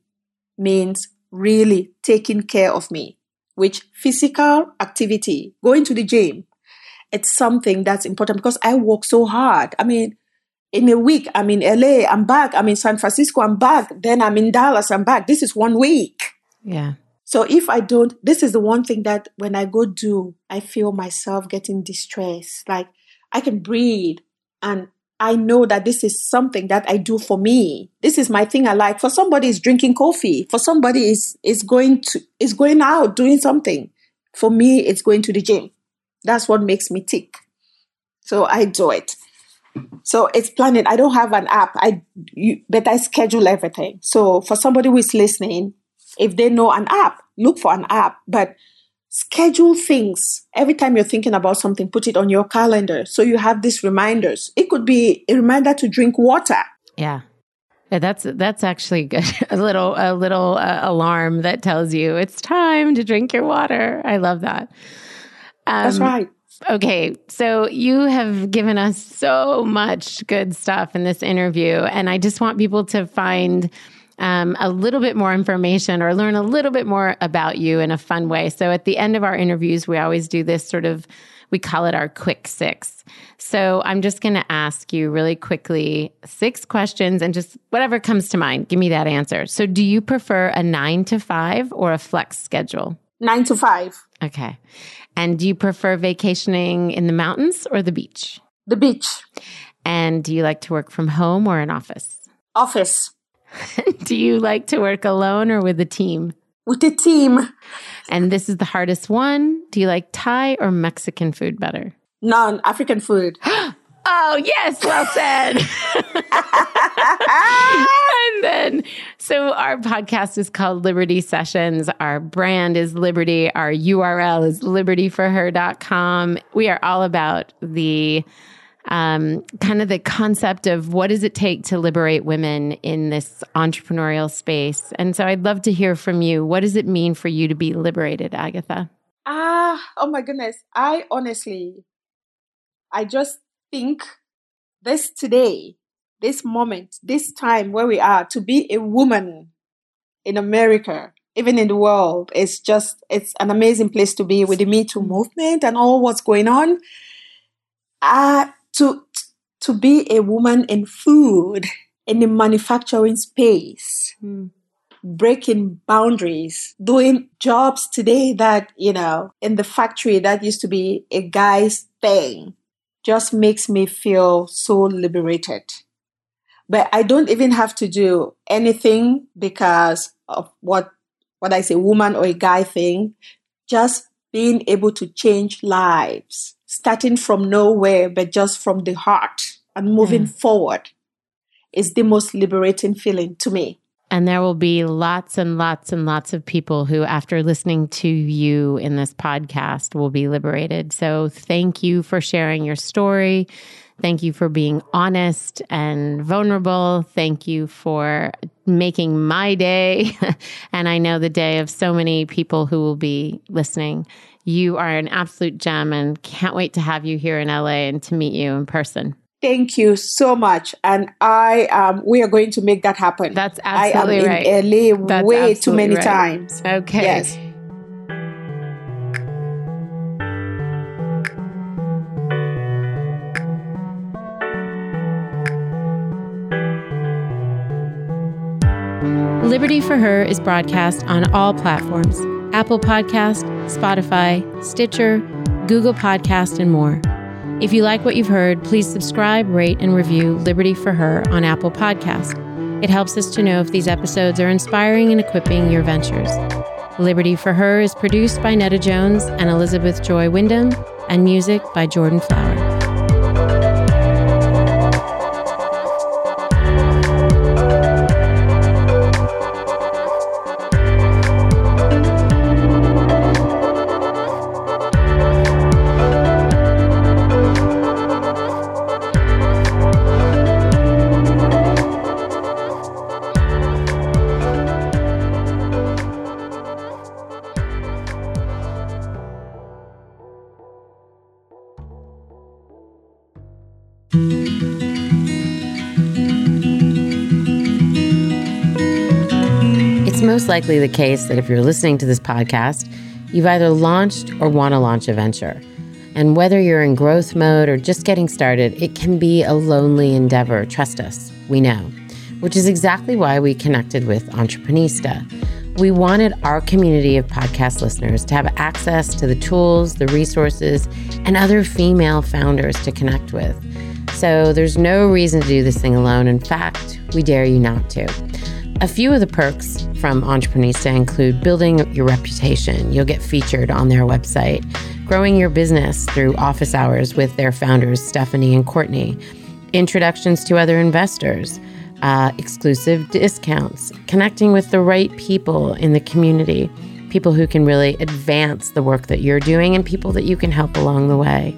means really taking care of me, which physical activity, going to the gym, it's something that's important because I work so hard. I mean, in a week, I'm in LA, I'm back, I'm in San Francisco, I'm back, then I'm in Dallas, I'm back. This is one week. Yeah. So if I don't, this is the one thing that when I go do, I feel myself getting distressed. Like I can breathe and I know that this is something that I do for me. This is my thing I like. For somebody is drinking coffee. For somebody is is going to is going out doing something. For me, it's going to the gym. That's what makes me tick. So I do it. So it's planning. I don't have an app. I you, but I schedule everything. So for somebody who is listening, if they know an app, look for an app. But schedule things. Every time you're thinking about something, put it on your calendar. So you have these reminders. It could be a reminder to drink water. Yeah. Yeah, that's that's actually good. (laughs) a little a little uh, alarm that tells you it's time to drink your water. I love that. Um, That's right. Okay, so you have given us so much good stuff in this interview, and I just want people to find um, a little bit more information or learn a little bit more about you in a fun way. So at the end of our interviews, we always do this sort of we call it our quick six. So I'm just going to ask you really quickly six questions and just whatever comes to mind, give me that answer. So do you prefer a nine to five or a flex schedule? Nine to five. Okay. And do you prefer vacationing in the mountains or the beach? The beach. And do you like to work from home or an office? Office. (laughs) do you like to work alone or with a team? With a team. And this is the hardest one. Do you like Thai or Mexican food better? None. African food. (gasps) Oh, yes, well said. (laughs) and then, so our podcast is called Liberty Sessions. Our brand is Liberty. Our URL is libertyforher.com. We are all about the um, kind of the concept of what does it take to liberate women in this entrepreneurial space. And so I'd love to hear from you. What does it mean for you to be liberated, Agatha? Ah, oh my goodness. I honestly, I just think this today, this moment, this time where we are, to be a woman in America, even in the world, it's just, it's an amazing place to be with the Me Too movement and all what's going on. Uh, to, to be a woman in food, in the manufacturing space, breaking boundaries, doing jobs today that, you know, in the factory that used to be a guy's thing just makes me feel so liberated. But I don't even have to do anything because of what what I say woman or a guy thing. Just being able to change lives, starting from nowhere, but just from the heart and moving mm. forward is the most liberating feeling to me. And there will be lots and lots and lots of people who, after listening to you in this podcast, will be liberated. So thank you for sharing your story. Thank you for being honest and vulnerable. Thank you for making my day. (laughs) and I know the day of so many people who will be listening. You are an absolute gem and can't wait to have you here in LA and to meet you in person. Thank you so much, and I um, we are going to make that happen. That's absolutely I am in right. LA That's way too many right. times. Okay. Yes. Liberty for Her is broadcast on all platforms Apple Podcast, Spotify, Stitcher, Google Podcast, and more. If you like what you've heard, please subscribe, rate, and review Liberty for Her on Apple Podcast. It helps us to know if these episodes are inspiring and equipping your ventures. Liberty for Her is produced by Netta Jones and Elizabeth Joy Wyndham, and music by Jordan Flower. Likely the case that if you're listening to this podcast, you've either launched or want to launch a venture. And whether you're in growth mode or just getting started, it can be a lonely endeavor. Trust us, we know, which is exactly why we connected with Entreprenista. We wanted our community of podcast listeners to have access to the tools, the resources, and other female founders to connect with. So there's no reason to do this thing alone. In fact, we dare you not to. A few of the perks from Entreprenista include building your reputation. You'll get featured on their website, growing your business through office hours with their founders, Stephanie and Courtney, introductions to other investors, uh, exclusive discounts, connecting with the right people in the community, people who can really advance the work that you're doing, and people that you can help along the way.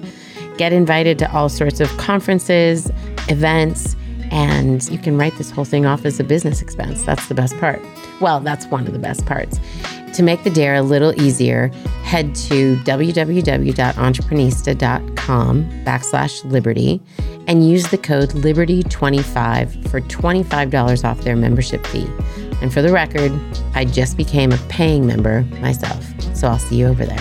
Get invited to all sorts of conferences, events, and you can write this whole thing off as a business expense. That's the best part. Well, that's one of the best parts. To make the dare a little easier, head to www.entreprenista.com backslash liberty and use the code liberty25 for $25 off their membership fee. And for the record, I just became a paying member myself, so I'll see you over there.